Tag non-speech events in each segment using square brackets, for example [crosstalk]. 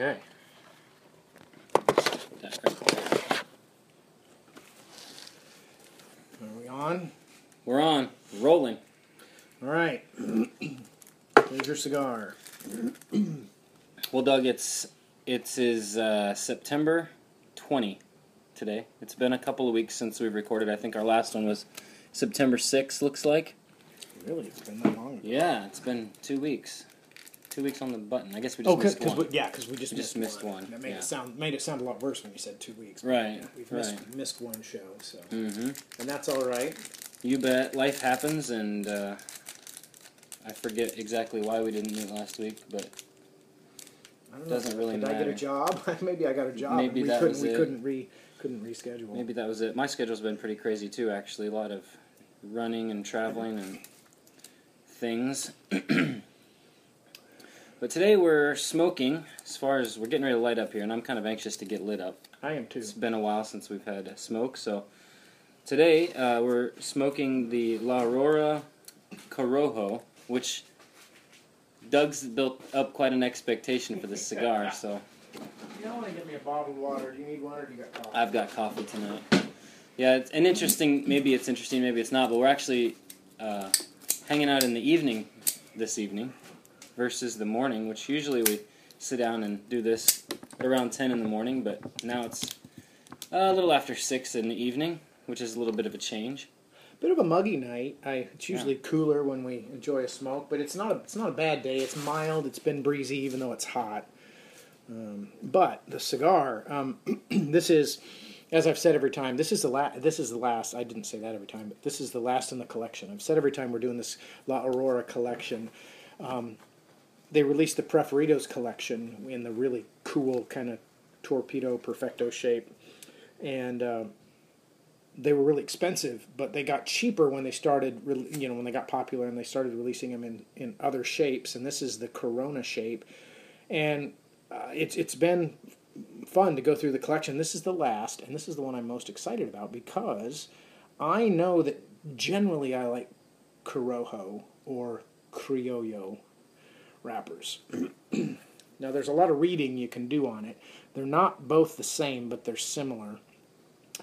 Okay. Are we on? We're on, rolling. All right. [clears throat] Here's your cigar. Well, Doug, it's it's is uh, September 20 today. It's been a couple of weeks since we've recorded. I think our last one was September 6th. Looks like. Really, it's been that long. Yeah, it's been two weeks. Two weeks on the button. I guess we just Oh, because missed one. we, yeah, because we just We missed, just missed one. one, That made yeah. it sound made it sound a lot worse when you said two weeks. Right, Yeah, we've missed, right. missed one show, so hmm and that's all right. You bet. Life happens, and uh, I forget exactly why we didn't meet last week, but I don't know. Doesn't really Did I get a job? [laughs] Maybe I got a job. Maybe we that couldn't was we it. couldn't re couldn't reschedule. maybe that was it. My schedule's been pretty crazy too, actually. A lot of running and traveling and things. [clears throat] but today we're smoking. As far as we're getting ready to light up here, and I'm kind of anxious to get lit up. I am too. It's been a while since we've had a smoke, so today uh, we're smoking the La Aurora Corojo, which Doug's built up quite an expectation for this cigar. So You don't want to get me a bottle of water. Do you need one or do you got coffee? I've got coffee tonight. Yeah, it's an interesting. Maybe it's interesting, maybe it's not. But we're actually uh, hanging out in the evening this evening versus the morning, which usually we sit down and do this around ten in the morning. But now it's a little after six in the evening, which is a little bit of a change. Bit of a muggy night. I, it's usually cooler when we enjoy a smoke, but it's not a it's not a bad day. It's mild. It's been breezy, even though it's hot. Um, but the cigar, um, [clears throat] this is, as I've said every time, this is the last. This is the last. I didn't say that every time, but this is the last in the collection. I've said every time we're doing this La Aurora collection. Um, they released the Preferidos collection in the really cool kind of torpedo perfecto shape, and. Uh, they were really expensive, but they got cheaper when they started, you know, when they got popular and they started releasing them in, in other shapes. And this is the Corona shape, and uh, it's it's been fun to go through the collection. This is the last, and this is the one I'm most excited about because I know that generally I like Corojo or Criollo wrappers. [clears throat] now, there's a lot of reading you can do on it. They're not both the same, but they're similar.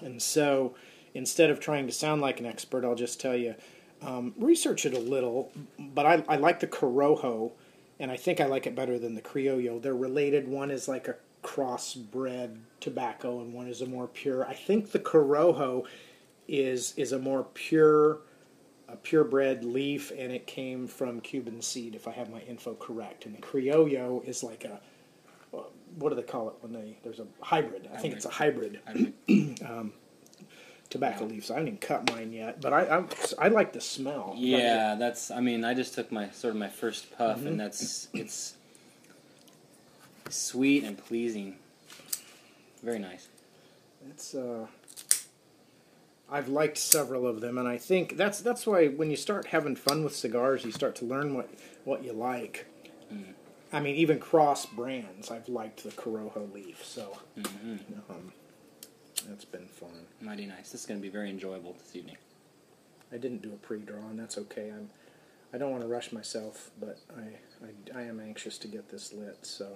And so instead of trying to sound like an expert, I'll just tell you um, research it a little. But I, I like the Corojo, and I think I like it better than the Criollo. They're related. One is like a crossbred tobacco, and one is a more pure. I think the Corojo is is a more pure a purebred leaf, and it came from Cuban seed, if I have my info correct. And the Criollo is like a uh, what do they call it when they there's a hybrid? I think it's a hybrid [clears throat] tobacco leaves. I haven't even cut mine yet, but I I, I like the smell. Yeah, that's. I mean, I just took my sort of my first puff, Mm-hmm. and that's it's sweet and pleasing. Very nice. That's uh, I've liked several of them, and I think that's that's why when you start having fun with cigars, you start to learn what what you like. I mean, even cross brands, I've liked the Corojo leaf, so hmm um, that's been fun. Mighty nice. This is going to be very enjoyable this evening. I didn't do a pre-draw, and that's okay. I'm I don't want to rush myself, but I I, I am anxious to get this lit. So,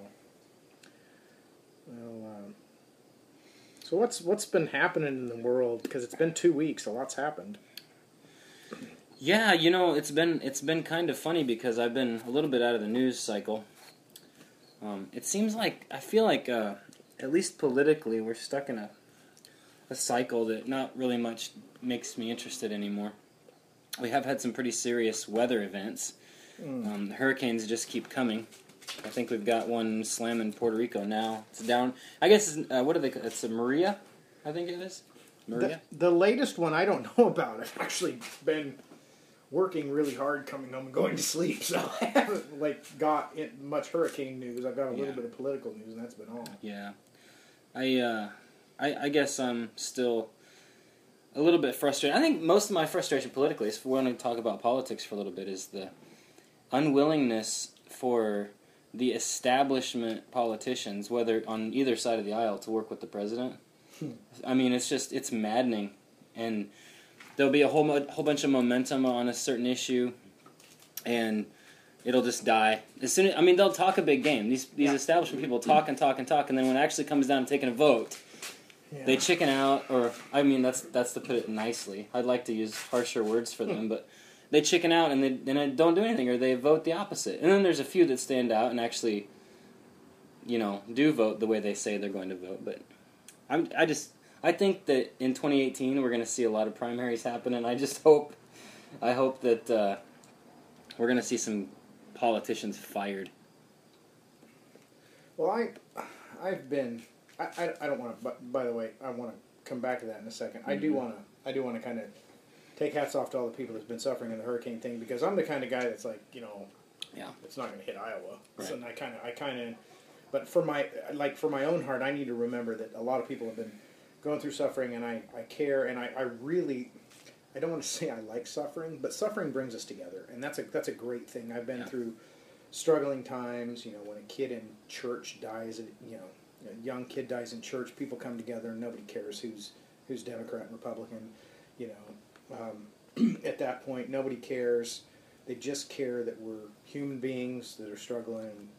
well, um, so what's what's been happening in the world? Because it's been two weeks. A lot's happened. Yeah, you know, it's been it's been kind of funny because I've been a little bit out of the news cycle. Um, it seems like I feel like uh, at least politically we're stuck in a a cycle that not really much makes me interested anymore. We have had some pretty serious weather events. Um, the hurricanes just keep coming. I think we've got one slamming Puerto Rico now. It's down. I guess it's, uh, what are they? It's a Maria, I think it is. Maria. The, the latest one I don't [laughs] know about. I've actually been working really hard coming home and going to sleep, so [laughs] I haven't like got it, much hurricane news. I've got a little Yeah. bit of political news, and that's been all. Yeah, I, uh, I, I guess I'm still a little bit frustrated. I think most of my frustration politically, is if we want to talk about politics for a little bit, is the unwillingness for the establishment politicians, whether on either side of the aisle, to work with the president. Hmm. I mean, it's just it's maddening, and there'll be a whole mo- whole bunch of momentum on a certain issue, and it'll just die as soon. As, I mean, they'll talk a big game. These these Yeah. establishment people talk and talk and talk, and then when it actually comes down to taking a vote, Yeah. they chicken out. Or I mean, that's that's to put it nicely. I'd like to use harsher words for them, hmm. but they chicken out and they and don't do anything, or they vote the opposite. And then there's a few that stand out and actually, you know, do vote the way they say they're going to vote. But I'm I just I think that in 2018 we're going to see a lot of primaries happen, and I just hope I hope that uh, we're going to see some politicians fired. Well, I, I've been. I, I, I don't want to. But by the way, I want to come back to that in a 2nd I do Mhm. want to. I do want to kind of take hats off to all the people that's been suffering in the hurricane thing because I'm the kind of guy that's like, you know, Yeah. it's not going to hit Iowa. Right. So and I kind of, I kind of, but for my like for my own heart, I need to remember that a lot of people have been going through suffering, and I, I care, and I, I really. I don't want to [laughs] say I like suffering, but suffering brings us together, and that's a that's a great thing. I've been Yeah. through struggling times. You know, when a kid in church dies, you know, a young kid dies in church, people come together, and nobody cares who's who's Democrat and Republican. You know, um, [clears throat] at that point, nobody cares. They just care that we're human beings that are struggling.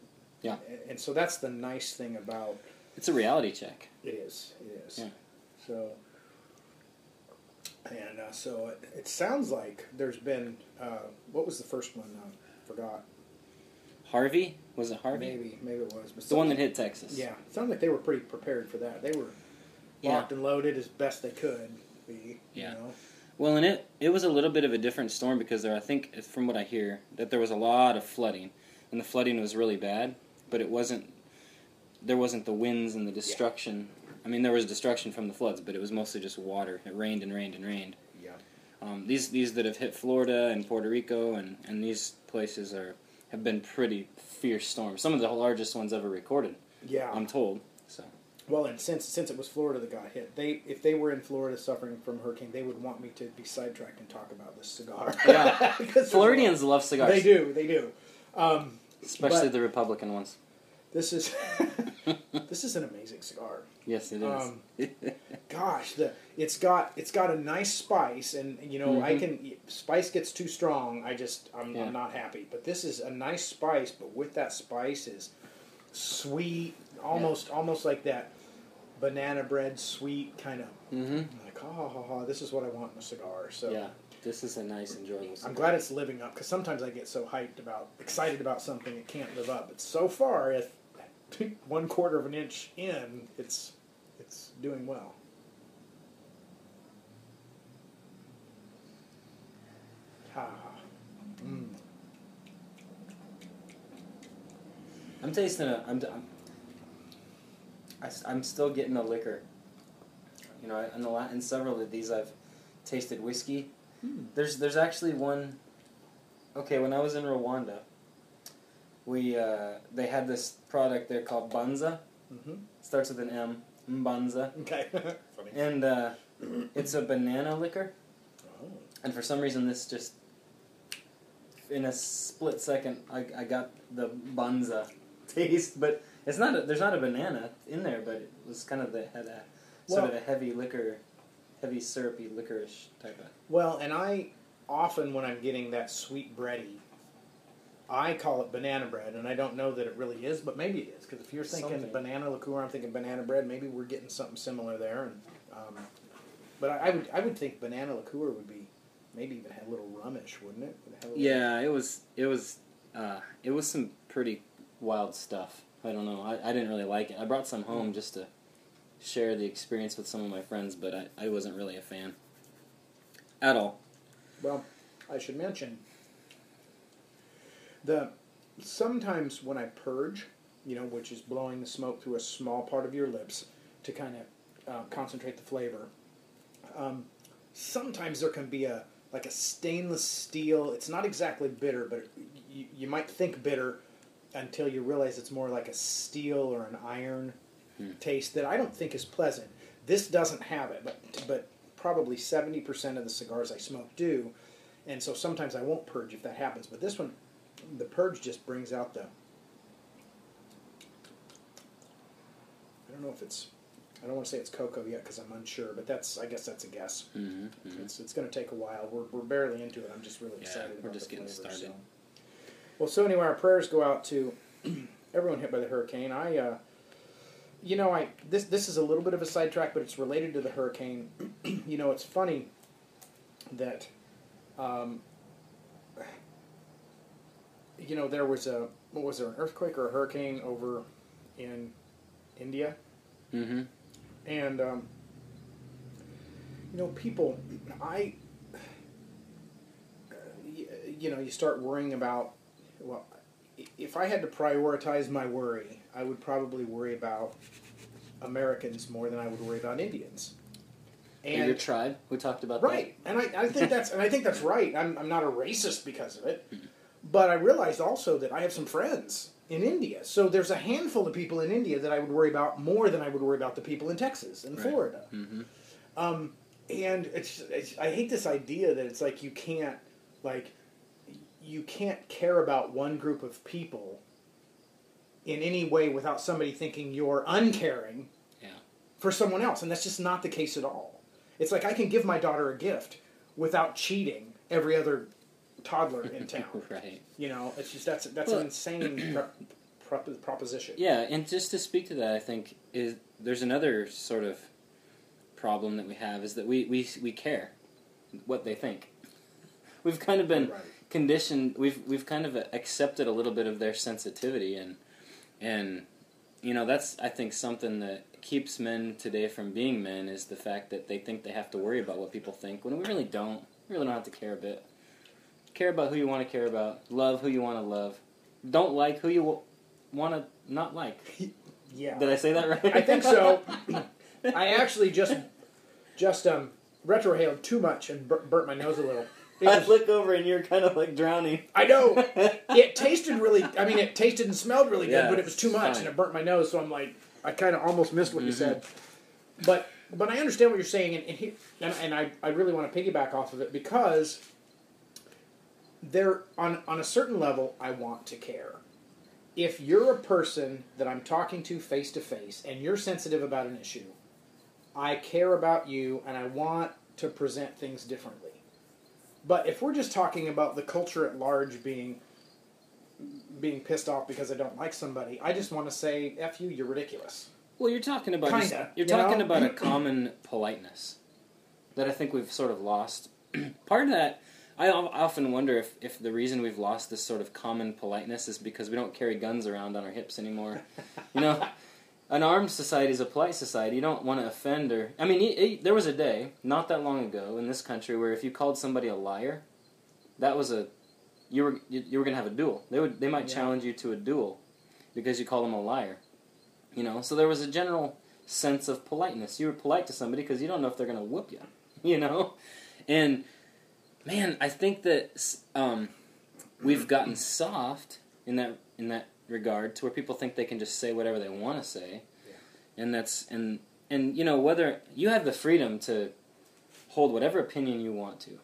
Yeah. and, and so that's the nice thing about It's a reality check. it is. It is. Yeah. So, and uh, so it, it sounds like there's been uh, what was the first one? Uh, forgot. Harvey was it Harvey? Maybe maybe it was. But The one that hit Texas. Yeah, it sounded like they were pretty prepared for that. They were Yeah. locked and loaded as best they could be. Yeah. You know? Well, and it it was a little bit of a different storm because there, I think, from what I hear, that there was a lot of flooding, and the flooding was really bad, but it wasn't. There wasn't the winds and the destruction. I mean, there was destruction from the floods, but it was mostly just water. It rained and rained and rained. Yeah. Um, these these that have hit Florida and Puerto Rico and, and these places are have been pretty fierce storms. Some of the largest ones ever recorded, Yeah. I'm told. Well, and since since it was Florida that got hit, they if they were in Florida suffering from hurricane, they would want me to be sidetracked and talk about this cigar. [laughs] Yeah. [laughs] Because there's a Floridians love cigars, They do. They do. Um, especially the Republican ones. this is [laughs] this is an amazing cigar. Yes, it is. Um, Gosh, the it's got it's got a nice spice, and you know I Mhm. can spice gets too strong. I just I'm, Yeah. I'm not happy. But this is a nice spice, but with that spice is sweet, almost almost like that banana bread sweet kind of mm-hmm. like ha ha ha ha. This is what I want in a cigar. So Yeah, this is a nice, enjoyable. I'm glad it's living up because sometimes I get so hyped about excited about something it can't live up. But so far, if [laughs] one quarter of an inch in, it's it's doing well. Ha. Mm. I'm tasting a. I'm. I'm I, am still getting a liquor. You know, in the la- in several of these, I've tasted whiskey. Hmm. There's there's actually one. Okay, when I was in Rwanda, we uh, they had this product there called Banza. Mhm. starts with an M. Mbanza. Okay. [laughs] Funny. And uh, it's a banana liquor. Oh. And for some reason, this just in a split second, I, I got the banza taste, but it's not. A, there's not a banana in there, but it was kind of the had a sort of a heavy liquor, heavy syrupy licorice type of. Well, and I often when I'm getting that sweet bready, I call it banana bread, and I don't know that it really is, but maybe it is because if you're thinking Something. banana liqueur, I'm thinking banana bread. Maybe we're getting something similar there. And um, but I, I would I would think banana liqueur would be maybe even have a little rummish, wouldn't it? It have a little- Yeah, it was. It was. Uh, it was some pretty wild stuff. I don't know. I, I didn't really like it. I brought some home just to share the experience with some of my friends, but I, I wasn't really a fan at all. Well, I should mention the sometimes when I purge, you know, which is blowing the smoke through a small part of your lips to kind of uh, concentrate the flavor. Um, sometimes there can be a like a stainless steel. It's not exactly bitter, but you, you might think bitter until you realize it's more like a steel or an iron Hmm. taste that I don't think is pleasant. This doesn't have it, but but probably seventy percent of the cigars I smoke do, and so sometimes I won't purge if that happens. But this one, the purge just brings out the. I don't know if it's. I don't want to say it's cocoa yet because I'm unsure, but that's I guess that's a guess. Mm-hmm, It's it's going to take a while. We're, we're barely into it. I'm just really Yeah, excited. we're just getting flavor, started. so. Well, so anyway, our prayers go out to [clears throat] everyone hit by the hurricane. I, uh, you know, I this this is a little bit of a sidetrack, but it's related to the hurricane. [clears throat] you know, it's funny that, um, you know, there was a what was there an earthquake or a hurricane over in India, Mm-hmm. and um, you know, people, I, uh, you know, you start worrying about, well, if I had to prioritize my worry, I would probably worry about Americans more than I would worry about Indians. And your tribe. We talked about right, and I, I think that's and I think that's right. I'm, I'm not a racist because of it, but I realized also that I have some friends in India. So there's a handful of people in India that I would worry about more than I would worry about the people in Texas and Right. Florida. Mm-hmm. Um, and it's, it's I hate this idea that it's like you can't like you can't care about one group of people in any way without somebody thinking you're uncaring Yeah. for someone else, and that's just not the case at all. It's like I can give my daughter a gift without cheating every other toddler in [laughs] town. right. You know, it's just that's that's Well- an insane [clears throat] prop, prop, proposition. Yeah, and just to speak to that, I think is there's another sort of problem that we have is that we we we care what they think. We've kind of been Right. Conditioned. We've we've kind of accepted a little bit of their sensitivity, and and you know that's I think something that keeps men today from being men is the fact that they think they have to worry about what people think when we really don't. We really don't have to care a bit. Care about who you want to care about. Love who you want to love. Don't like who you want to not like. [laughs] Yeah. Did I say that right? I think so. [laughs] I actually just just um retrohaled too much and bur- burnt my nose a little. I look over and you're kind of like drowning. I know [laughs] it tasted really. I mean, it tasted and smelled really good, Yeah, but it was too it's much fine. and it burnt my nose. So I'm like, I kind of almost missed what you Mhm. said. But but I understand what you're saying, and and, he, and, and I I really want to piggyback off of it because there on on a certain level I want to care. If you're a person that I'm talking to face to face and you're sensitive about an issue, I care about you and I want to present things differently. But if we're just talking about the culture at large being being pissed off because I don't like somebody, I just want to say, "F you, you're ridiculous." Well, you're talking about Kinda, you're you talking know? about a common politeness that I think we've sort of lost. [clears throat] Part of that, I often wonder if, if the reason we've lost this sort of common politeness is because we don't carry guns around on our hips anymore. you know, [laughs] an armed society is a polite society. You don't want to offend or. I mean, y- y- there was a day not that long ago in this country where if you called somebody a liar, that was a you were you, you were gonna have a duel. They would they might Yeah. challenge you to a duel because you called them a liar. You know, so there was a general sense of politeness. You were polite to somebody because you don't know if they're going to whoop you. [laughs] You know, and man, I think that um, we've gotten soft in that in that regard to where people think they can just say whatever they want to say, and that's and and you know whether you have the freedom to hold whatever opinion you want to,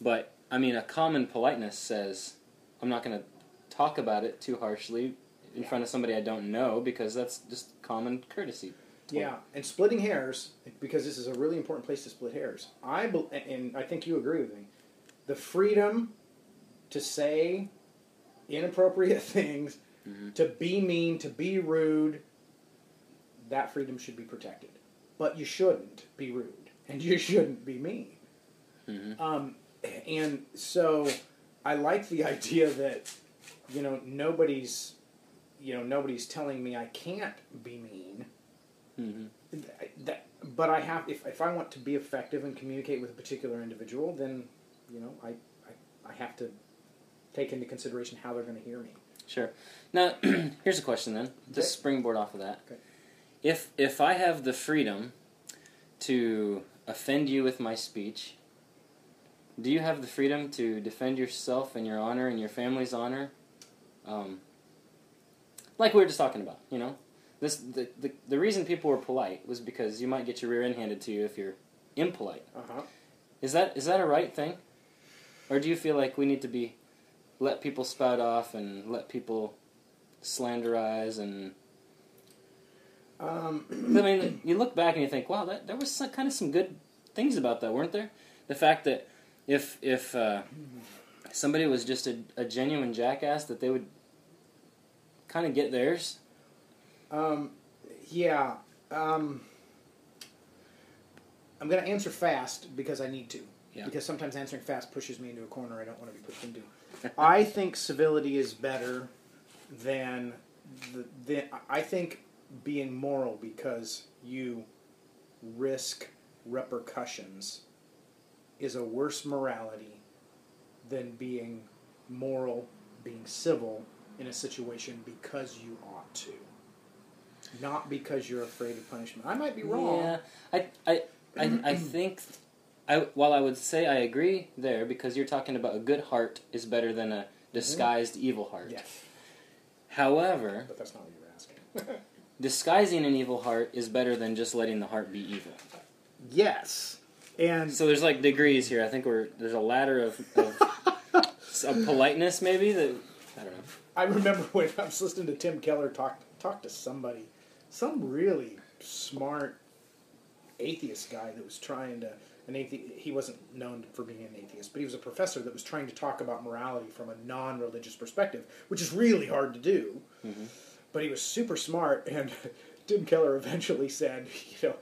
but I mean a common politeness says I'm not going to talk about it too harshly in front of somebody I don't know because that's just common courtesy. Yeah, and splitting hairs because this is a really important place to split hairs. I bel and I think you agree with me. The freedom to say inappropriate [laughs] things, Mhm. to be mean, to be rude, that freedom should be protected. But you shouldn't be rude, and you [laughs] shouldn't be mean. Mhm. Um, and so I like the [laughs] idea that you know nobody's you know nobody's telling me I can't be mean. Mhm. That, but I have if, if I want to be effective and communicate with a particular individual, then you know I, I, I have to take into consideration how they're going to hear me. Sure. Now, [clears throat] here's a question then, Just Okay. springboard off of that. Okay. If if I have the freedom to offend you with my speech, do you have the freedom to defend yourself and your honor and your family's honor? Um, like we were just talking about, you know, this the, the the reason people were polite was because you might get your rear end handed to you if you're impolite. Uh huh. Is that is that a right thing, or do you feel like we need to be let people spout off and let people slanderize and Um, I mean you look back and you think wow that there was some, kind of some good things about that weren't there the fact that if if uh, somebody was just a, a genuine jackass, that they would kind of get theirs. Um, yeah. Um, I'm going to answer fast because I need to. Yeah. Because sometimes answering fast pushes me into a corner I don't want to be pushed into. [laughs] I think civility is better than the, the. I think being moral because you risk repercussions is a worse morality than being moral, being civil in a situation because you ought to. Not because you're afraid of punishment. I might be wrong. Yeah, I, I, I, I think. I, while I would say I agree there because you're talking about a good heart is better than a disguised evil heart. Yes, However, but that's not what you're asking. [laughs] disguising an evil heart is better than just letting the heart be evil. yes, and So there's like degrees here. I think we're there's a ladder of, of, [laughs] of politeness maybe that I don't know. I remember [laughs] when I was listening to Tim Keller talk talk to somebody, some really smart atheist guy that was trying to an athe- he wasn't known for being an atheist, but he was a professor that was trying to talk about morality from a non-religious perspective, which is really hard to do. Mm-hmm. But he was super smart, and [laughs] Tim Keller eventually said, you know.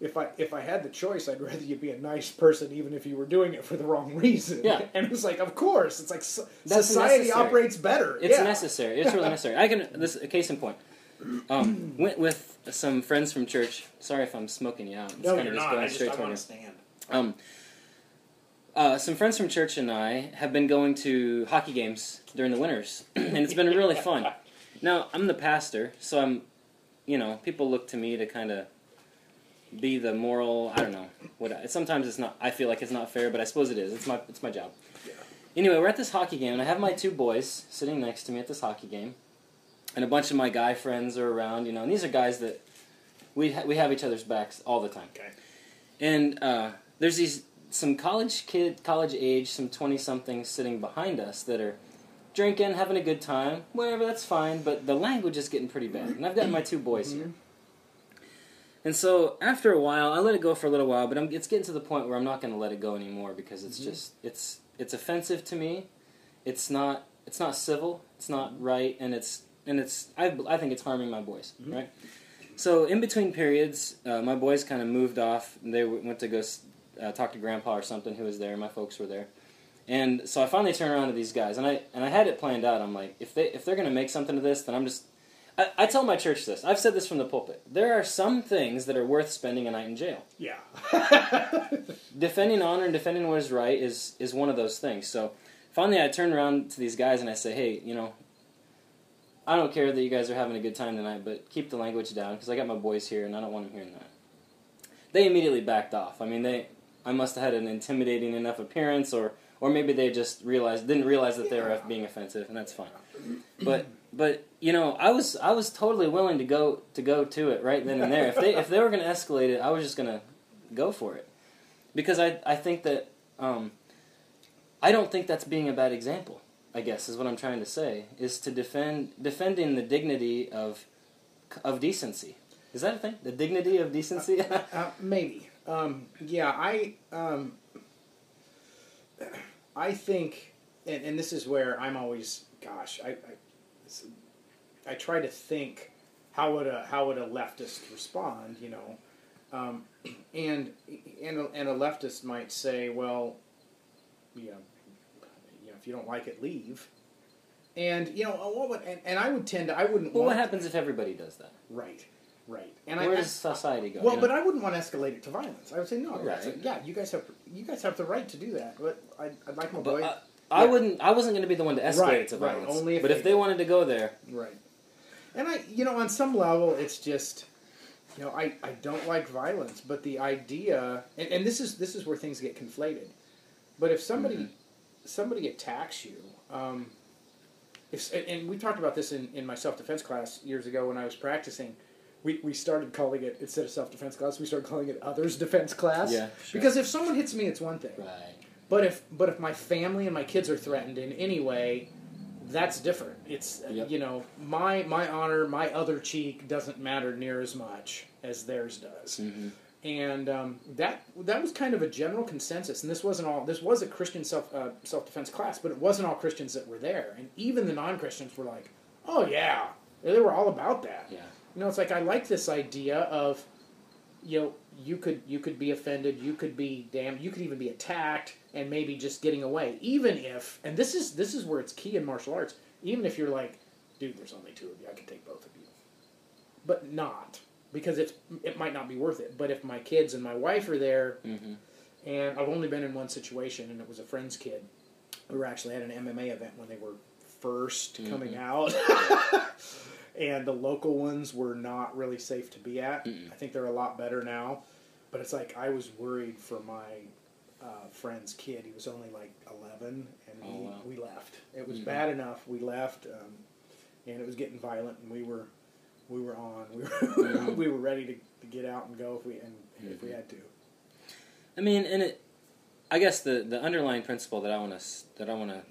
If I if I had the choice, I'd rather you be a nice person, even if you were doing it for the wrong reason. Yeah. [laughs] and it was like, of course, it's like so- society necessary. operates better. It's yeah. necessary. It's really [laughs] necessary. I can this a case in point. Um, went with some friends from church. Sorry if I'm smoking you out. It's No, kind you're of just not. going I just straight I toward want to stand. Um, uh, some friends from church and I have been going to hockey games during the winters, [clears throat] and it's been really fun. Now I'm the pastor, so I'm, you know, people look to me to kind of be the moral. I don't know what. I, sometimes it's not. I feel like it's not fair, but I suppose it is. It's my it's my job. Yeah. Anyway, we're at this hockey game, and I have my two boys sitting next to me at this hockey game, and a bunch of my guy friends are around. You know, and these are guys that we ha- we have each other's backs all the time. Okay. And uh, there's these some college kid, college age, some twenty somethings sitting behind us that are drinking, having a good time. Whatever, that's fine. But the language is getting pretty bad, and I've got my two boys here. And so after a while, I let it go for a little while, but I'm, it's getting to the point where I'm not going to let it go anymore because it's just it's it's offensive to me. It's not it's not civil. It's not right, and it's and it's I I think it's harming my boys, Mhm. right? So in between periods, uh, my boys kind of moved off. They w- went to go s- uh, talk to grandpa or something who was there. My folks were there, and so I finally turned around to these guys, and I and I had it planned out. I'm like, if they if they're gonna make something of this, then I'm just. I, I tell my church this. I've said this from the pulpit. There are some things that are worth spending a night in jail. Yeah. [laughs] [laughs] Defending honor and defending what is right is is one of those things. So finally, I turned around to these guys and I say, hey, you know. I don't care that you guys are having a good time tonight, but keep the language down because I got my boys here and I don't want them hearing that. They immediately backed off. I mean, they I must have had an intimidating enough appearance, or or maybe they just realized didn't realize that they were being offensive, and that's fine. But but you know, I was I was totally willing to go to go to it right then and there. If they if they were going to escalate it, I was just going to go for it because I I think that um, I don't think that's being a bad example. I guess is what I'm trying to say is to defend defending the dignity of of decency. Is that a thing? The dignity of decency? Uh, maybe. Um, yeah, I um, I think, and, and this is where I'm always, gosh, I, I, I try to think how would a how would a leftist respond, you know, um, and and a, and a leftist might say, well, you you know, if you don't like it, leave. And you know what would and, and I would tend to I wouldn't well, what happens if everybody does that? right right and Where I, does society go? well, you but? I wouldn't want to escalate it to violence. I would say no. Right. Yeah, you guys have you guys have the right to do that. But I'd, I'd like my boy. I, I Yeah. wouldn't. I wasn't going to be the one to escalate Right, it to right, violence. only if but they if they did. wanted to go there, right. And I, you know, on some level, it's just, you know, I, I don't like violence, but the idea, and, and this is this is where things get conflated. But if somebody Mhm. Somebody attacks you, um, if, and- we talked about this in, in my self defense class years ago when I was practicing. We, we started calling it instead of self defense class, we started calling it others defense class. Yeah, sure. Because if someone hits me, it's one thing. right? But if but if my family and my kids are threatened in any way, that's different. It's uh, Yep. you know my my honor, my other cheek doesn't matter near as much as theirs does. hmm and um, that that was kind of a general consensus. And this wasn't all. This was a Christian self uh, self defense class, but it wasn't all Christians that were there. And even the non Christians were like, "Oh yeah," they were all about that. Yeah. You know, it's like I like this idea of, you know, you could you could be offended, you could be damned, you could even be attacked, and maybe just getting away. Even if, and this is this is where it's key in martial arts. Even if you're like, dude, there's only two of you, I can take both of you, but not because it's it might not be worth it. But if my kids and my wife are there, hmm and I've only been in one situation, and it was a friend's kid. We were actually at an MMA event when they were 1st coming out, [laughs] and the local ones were not really safe to be at. Mm-mm. I think they're a lot better now, but it's like I was worried for my uh, friend's kid. He was only like 11, and Oh, we, wow. we left. It was Mhm. bad enough. We left, um, and it was getting violent, and we were we were on. We were [laughs] we were ready to, to get out and go if we and if we Mhm. had to. I mean, and it. I guess the the underlying principle that I want to that I want to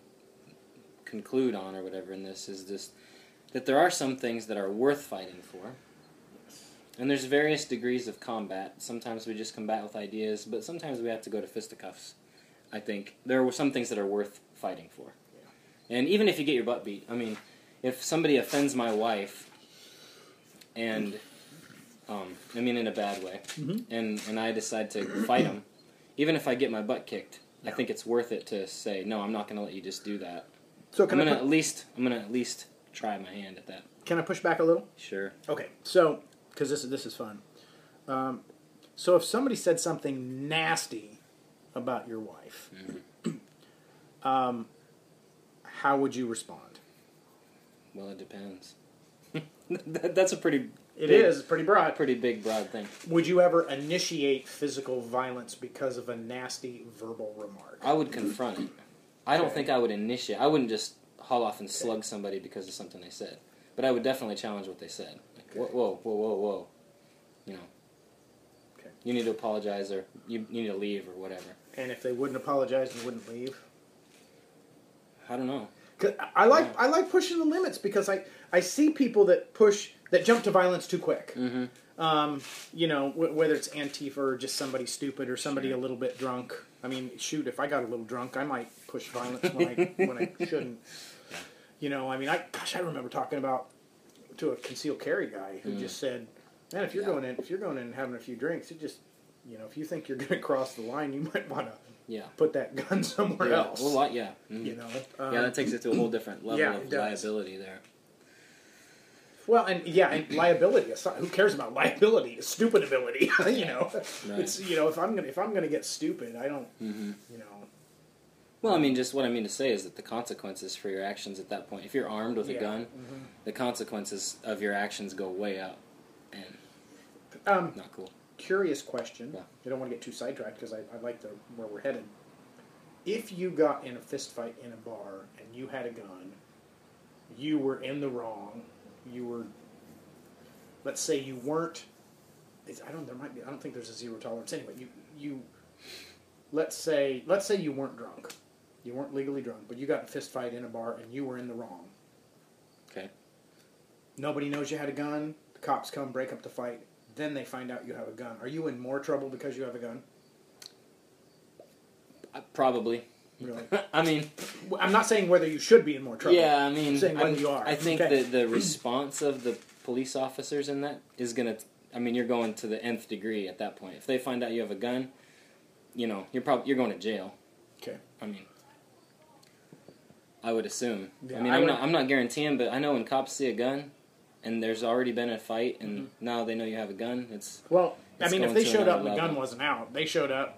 conclude on or whatever in this is this that there are some things that are worth fighting for. And there's various degrees of combat. Sometimes we just combat with ideas, but sometimes we have to go to fisticuffs. I think there are some things that are worth fighting for. And even if you get your butt beat, I mean, if somebody offends my wife, and um, I mean in a bad way, Mhm. and and I decide to fight him, even if I get my butt kicked, I think it's worth it to say no. I'm not going to let you just do that. So I'm gonna I at least I'm gonna at least try my hand at that. can I push back a little? Sure. Okay, so because this is this is fun. Um, so if somebody said something nasty about your wife, um, how would you respond? Well, it depends. [laughs] That- That's a pretty It Big. is pretty broad. pretty big broad thing. Would you ever initiate physical violence because of a nasty verbal remark? I would confront it. I don't Okay. think I would initiate. I wouldn't just haul off and slug somebody because of something they said. But I would definitely challenge what they said. Like, Okay. whoa, whoa, whoa, whoa. You know. Okay. You need to apologize or you, you need to leave or whatever. And if they wouldn't apologize and wouldn't leave, I don't know. I like I like pushing the limits because I I see people that push that jump to violence too quick. Mm-hmm. Um, you know, w- whether it's Antifa or just somebody stupid or somebody Sure. a little bit drunk. I mean, shoot, if I got a little drunk, I might push violence when I [laughs] when I shouldn't. You know, I mean, I gosh, I remember talking about to a concealed carry guy who Mm. just said, "Man, if you're Yeah. going in, if you're going in and having a few drinks, it just, you know, if you think you're [laughs] going to cross the line, you might want to Yeah. put that gun somewhere yeah. else." Well, lot, yeah. Mhm. You know, um, yeah, that takes it to a whole different level yeah, of liability there. Well, and yeah, and liability. aside- Who cares about [laughs] liability? Stupid ability. [laughs] you know, Right. it's you know if I'm gonna if I'm gonna get stupid, I don't. hmm You know, Well, I mean, just what I mean to say is that the consequences for your actions at that point, if you're armed with Yeah. a gun, Mhm. the consequences of your actions go way up, and Um, not cool. curious question. Yeah. I don't want to get too sidetracked because I, I like the where we're headed. If you got in a fist fight in a bar and you had a gun, you were in the wrong. You were. Let's say you weren't. I don't. There might be. I don't think there's a zero tolerance. Anyway, you you. Let's say let's say you weren't drunk. You weren't legally drunk, but you got in a fist fight in a bar and you were in the wrong. Okay. Nobody knows you had a gun. The cops come, break up the fight. Then they find out you have a gun. Are you in more trouble because you have a gun? Uh, probably. Really? [laughs] I mean, I'm not saying whether you should be in more trouble. yeah, I mean, I'm saying whether I'm- you are. I think Okay. that the [clears throat] response of the police officers in that is gonna. I mean, you're going to the nth degree at that point. If they find out you have a gun, you know, you're probably you're going to jail. Okay. I mean, I would assume. Yeah, I mean, I I'm would- not. I'm not guaranteeing, but I know when cops see a gun, and there's already been a fight, and Mm-hmm. now they know you have a gun. It's. Well, I mean, if they showed up and the gun wasn't out, they showed up.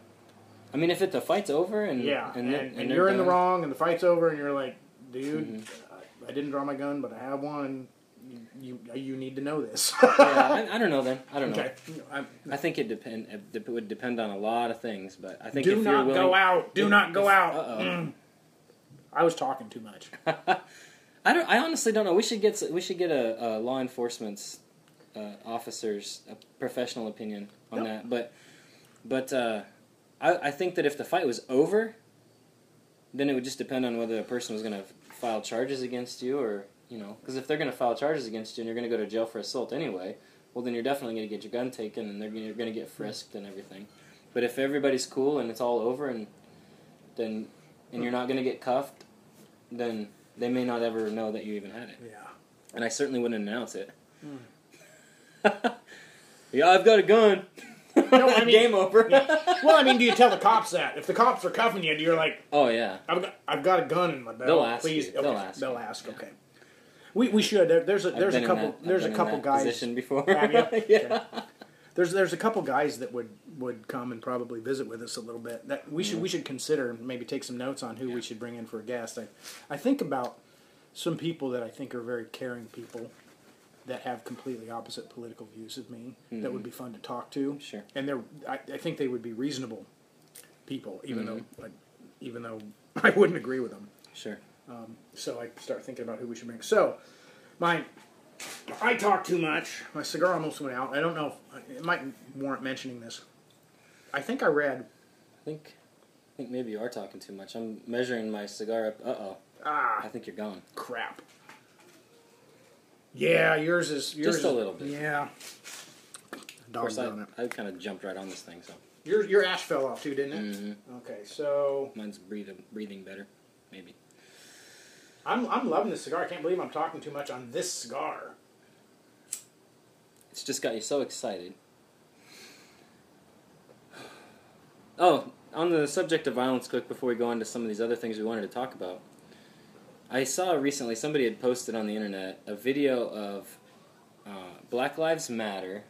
I mean, if it, the fight's over and Yeah, and, and, and, and, you're in the wrong, and the fight's over, and you're like, dude, Mhm. I, I didn't draw my gun, but I have one. You you, you need to know this. yeah, I, [laughs] I don't know. Then I don't know. okay. I, I think it depend. It would depend on a lot of things, but I think do if not you're willing, go out. Do if- not go if- out. Mm. I was talking too much. [laughs] I don't. I honestly don't know. We should get we should get a, a law enforcement's uh, officers a professional opinion on Yep. that. But but uh, I I think that if the fight was over, then it would just depend on whether the person was going to file charges against you or you know because if they're going to file charges against you and you're going to go to jail for assault anyway, well, then you're definitely going to get your gun taken, and they're gonna, you're going to get frisked and everything. But if everybody's cool and it's all over, and then and you're not going to get cuffed, then they may not ever know that you even had it. Yeah. And I certainly wouldn't announce it. Hmm. [laughs] yeah, I've got a gun. [laughs] [laughs] No, I mean- Game over. Well, I mean, do you tell the cops that? If the cops are cuffing you, you're like, oh yeah. I've got, I've got a gun in my belt. They'll ask Please, you. Okay. They'll ask They'll ask. Yeah. Okay. We, we should. There, there's a there's a couple that- there's a couple guys. position before. [laughs] Yeah. There's there's a couple guys that would would come and probably visit with us a little bit. That we should we should consider and maybe take some notes on who Yeah. we should bring in for a guest. I I think about some people that I think are very caring people that have completely opposite political views of me that would be fun to talk to. Sure. And they're I, I think they would be reasonable people, even Mhm. though I, even though [laughs] I wouldn't agree with them. Sure. So I start thinking about who we should bring. So, my, I talk too much. My cigar almost went out. I don't know if it might warrant mentioning this. I think I read. I think I think maybe you are talking too much. I'm measuring my cigar up. Uh oh. Ah. I think you're gone. crap. Yeah, yours is yours Just a is- little bit. Yeah. Of course, I, it. I kind of jumped right on this thing, so Your your ash fell off too, didn't it? hmm Okay, so mine's breathing breathing better, maybe. I'm I'm loving this cigar. I can't believe I'm talking too much on this cigar. It's just got you so excited. [sighs] Oh, on the subject of violence, quick before we go on to some of these other things we wanted to talk about. I saw recently somebody had posted on the internet a video of uh, Black Lives Matter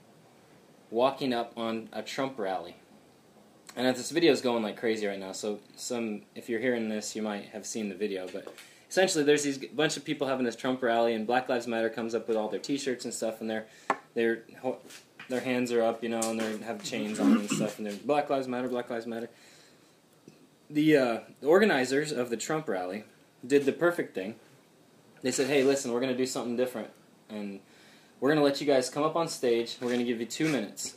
walking up on a Trump rally. And this video is going like crazy right now. So some, if you're hearing this, you might have seen the video. But essentially, there's these bunch of people having this Trump rally, and Black Lives Matter comes up with all their T-shirts and stuff, and they're they're their hands are up, you know, and they have chains on and stuff, and they're Black Lives Matter, Black Lives Matter. The, uh, the organizers of the Trump rally did the perfect thing. They said, "Hey, listen, we're going to do something different, and we're going to let you guys come up on stage. We're going to give you two minutes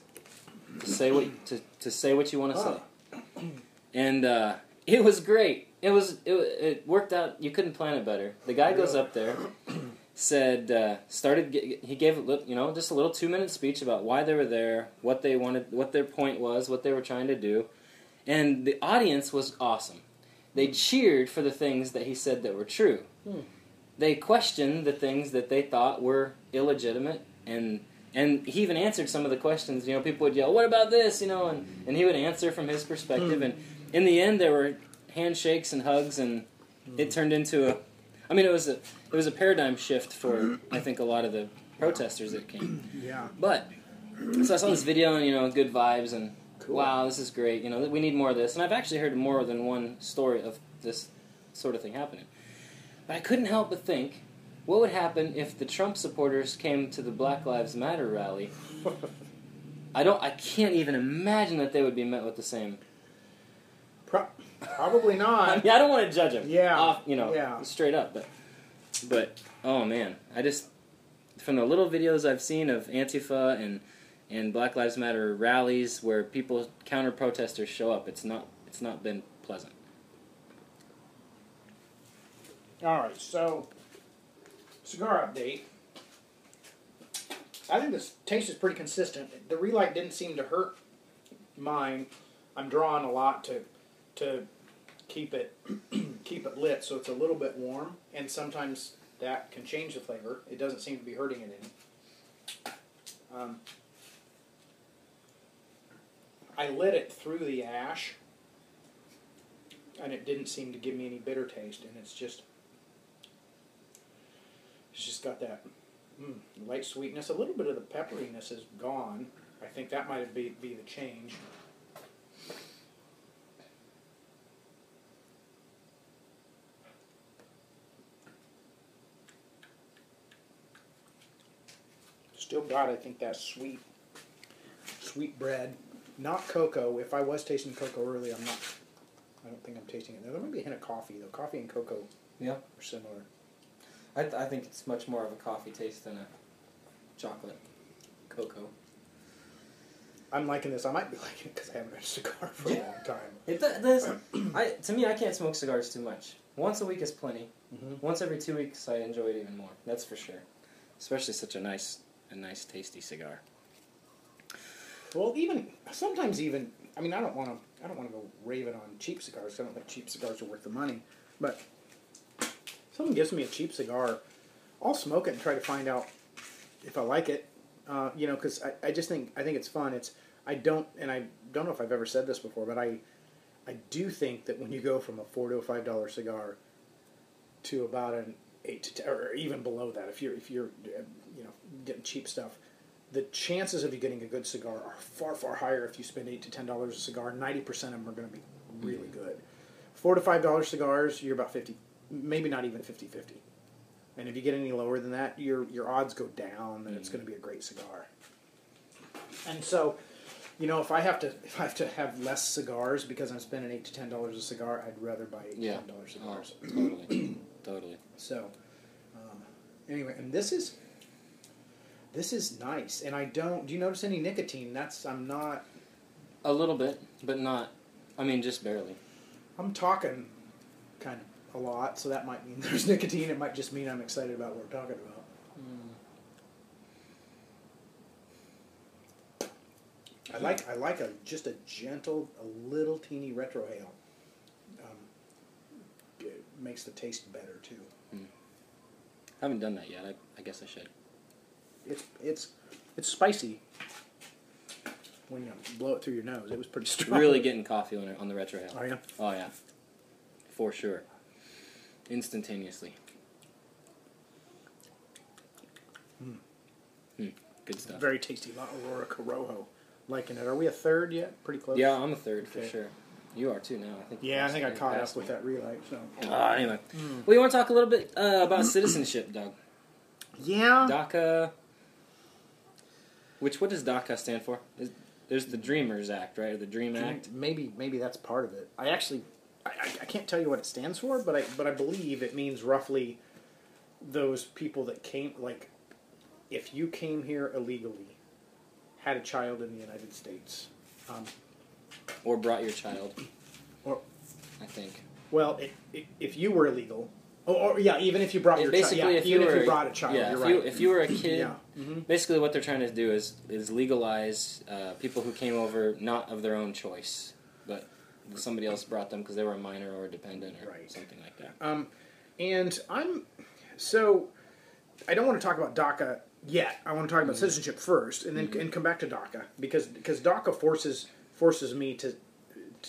to say what to, to say what you want to say." And uh, it was great. It was it, it worked out. You couldn't plan it better. The guy goes up there, said uh, started. He gave you know just a little two minute speech about why they were there, what they wanted, what their point was, what they were trying to do, and the audience was awesome. They cheered for the things that he said that were true. Hmm. They questioned the things that they thought were illegitimate, and and he even answered some of the questions. You know, people would yell, "What about this?" You know, and and he would answer from his perspective. And in the end, there were handshakes and hugs, and it turned into a. I mean, it was a it was a paradigm shift for I think a lot of the protesters that came. Yeah. But so I saw this video and you know good vibes and Cool. wow this is great you know we need more of this and I've actually heard more than one story of this sort of thing happening. But I couldn't help but think what would happen if the Trump supporters came to the Black Lives Matter rally. [laughs] I don't I can't even imagine that they would be met with the same. Pro- probably [laughs] I not. mean I don't want to judge them. Yeah, Off, you know yeah. straight up but but oh man I just from the little videos I've seen of Antifa and and Black Lives Matter rallies where people counter protesters show up, it's not it's not been pleasant. All right, so cigar update. I think this taste is pretty consistent. The relight didn't seem to hurt mine. I'm drawing a lot to to keep it [clears throat] keep it lit, so it's a little bit warm, and sometimes that can change the flavor. It doesn't seem to be hurting it any. Um, I lit it through the ash, and it didn't seem to give me any bitter taste, and it's just it's just got that mm, light sweetness. A little bit of the pepperiness is gone. I think that might be be the change. Still got, I think, that sweet, sweet bread. Not cocoa. If I was tasting cocoa early, I'm not. I don't think I'm tasting it. There might be a hint of coffee though. Coffee and cocoa Yeah. are similar. I, th- I think it's much more of a coffee taste than a chocolate cocoa. I'm liking this. I might be [laughs] liking it because I haven't had a cigar for a Yeah. long time. It does. I to me, I can't smoke cigars too much. Once a week is plenty. Mhm. Once every two weeks, I enjoy it even more. That's for sure. Especially such a nice, a nice, tasty cigar. Well, even sometimes even I mean I don't want to I don't want to go raving on cheap cigars. I don't think cheap cigars are worth the money. But someone gives me a cheap cigar, I'll smoke it and try to find out if I like it. Uh, you know, because I, I just think I think it's fun. It's I don't and I don't know if I've ever said this before, but I I do think that when you go from a four to a five dollar cigar to about an eight to ten, or even below that, if you're if you're uh, you know getting cheap stuff, the chances of you getting a good cigar are far far higher if you spend eight to ten dollars a cigar. Ninety percent of them are going to be really good. Four to five dollar cigars, you're about fifty, maybe not even 50-50. And if you get any lower than that, your your odds go down that it's going to be a great cigar. And so, you know, if I have to [laughs] if I have to have less cigars because I'm spending eight to ten dollars a cigar, I'd rather buy eight Yeah. to ten dollars Oh, cigars. totally, [clears throat] totally. So, um, anyway, and this is this is nice. And I don't. Do you notice any nicotine? That's I'm not. A little bit, but not. I mean, just barely. I'm talking kind of a lot, so that might mean [laughs] there's nicotine. It might just mean I'm excited about what we're talking about. I like I like a just a gentle, a little teeny retrohale. Um, it makes the taste better too. I haven't done that yet. I, I guess I should. It's it's it's spicy when you blow it through your nose. It was pretty [laughs] strong. Really getting coffee on, on the retrohale. Are you? Oh yeah, for sure. Instantaneously. Hmm. Hmm. Good stuff. Very tasty. La Aurora Corojo. Liking it. Are we a third yet? Pretty close. Yeah, I'm a third Okay. for sure. You are too now. I think. Yeah, I think I caught up passed with that relight. So. Uh, anyway, well, you want to talk a little bit uh, about citizenship, Doug? Yeah. DACA. Which what does DACA stand for? Is, there's the Dreamers Act, right? Or the Dream Act. Maybe maybe that's part of it. I actually I, I, I can't tell you what it stands for, but I but I believe it means roughly those people that came like if you came here illegally, had a child in the United States. Um, Or brought your child. Or- I think. well, it, it, if you were illegal, or, or yeah, even if you brought your child, basically, yeah, if even you were if you brought a child, yeah, you're if right. you if you were a kid, yeah. hmm basically what they're trying to do is is legalize uh, people who came over not of their own choice, but somebody else brought them because they were a minor or a dependent or Right. something like that. Um, and I'm so I don't want to talk about DACA yet. I want to talk about citizenship first, and then and come back to DACA because because DACA forces forces me to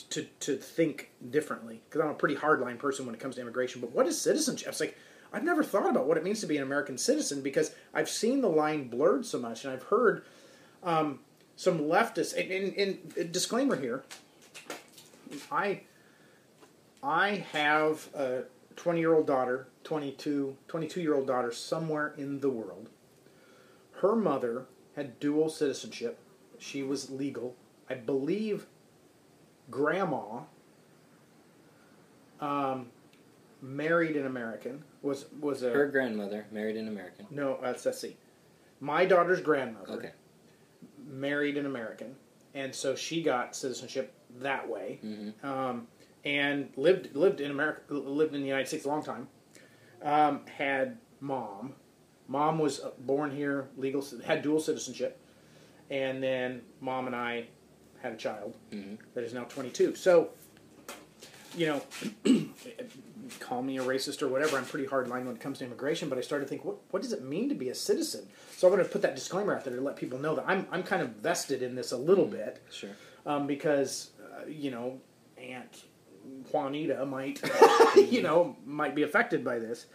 to to think differently because I'm a pretty hardline person when it comes to immigration. But what is citizenship? It's like I've never thought about what it means to be an American citizen because I've seen the line blurred so much, and I've heard um, some leftists. And, and, and disclaimer here, I I have a 20 year old daughter, 22, 22 year old daughter somewhere in the world. Her mother had dual citizenship. She was legal. I believe grandma um, married an American. Was was a Her grandmother married an American. no? Uh, let's see. My daughter's grandmother Okay. married an American, and so she got citizenship that way, hmm um, and lived lived in America, lived in the United States a long time. Um, had mom, mom was uh, born here, legal, had dual citizenship, and then mom and I had a child hmm that is now 22. So, you know, [clears throat] call me a racist or whatever. I'm pretty hard line when it comes to immigration, but I started to think, what, what does it mean to be a citizen? So I'm going to put that disclaimer out there to let people know that I'm, I'm kind of vested in this a little bit Sure. um, because, uh, you know, Aunt Juanita might, [laughs] you know, might be affected by this.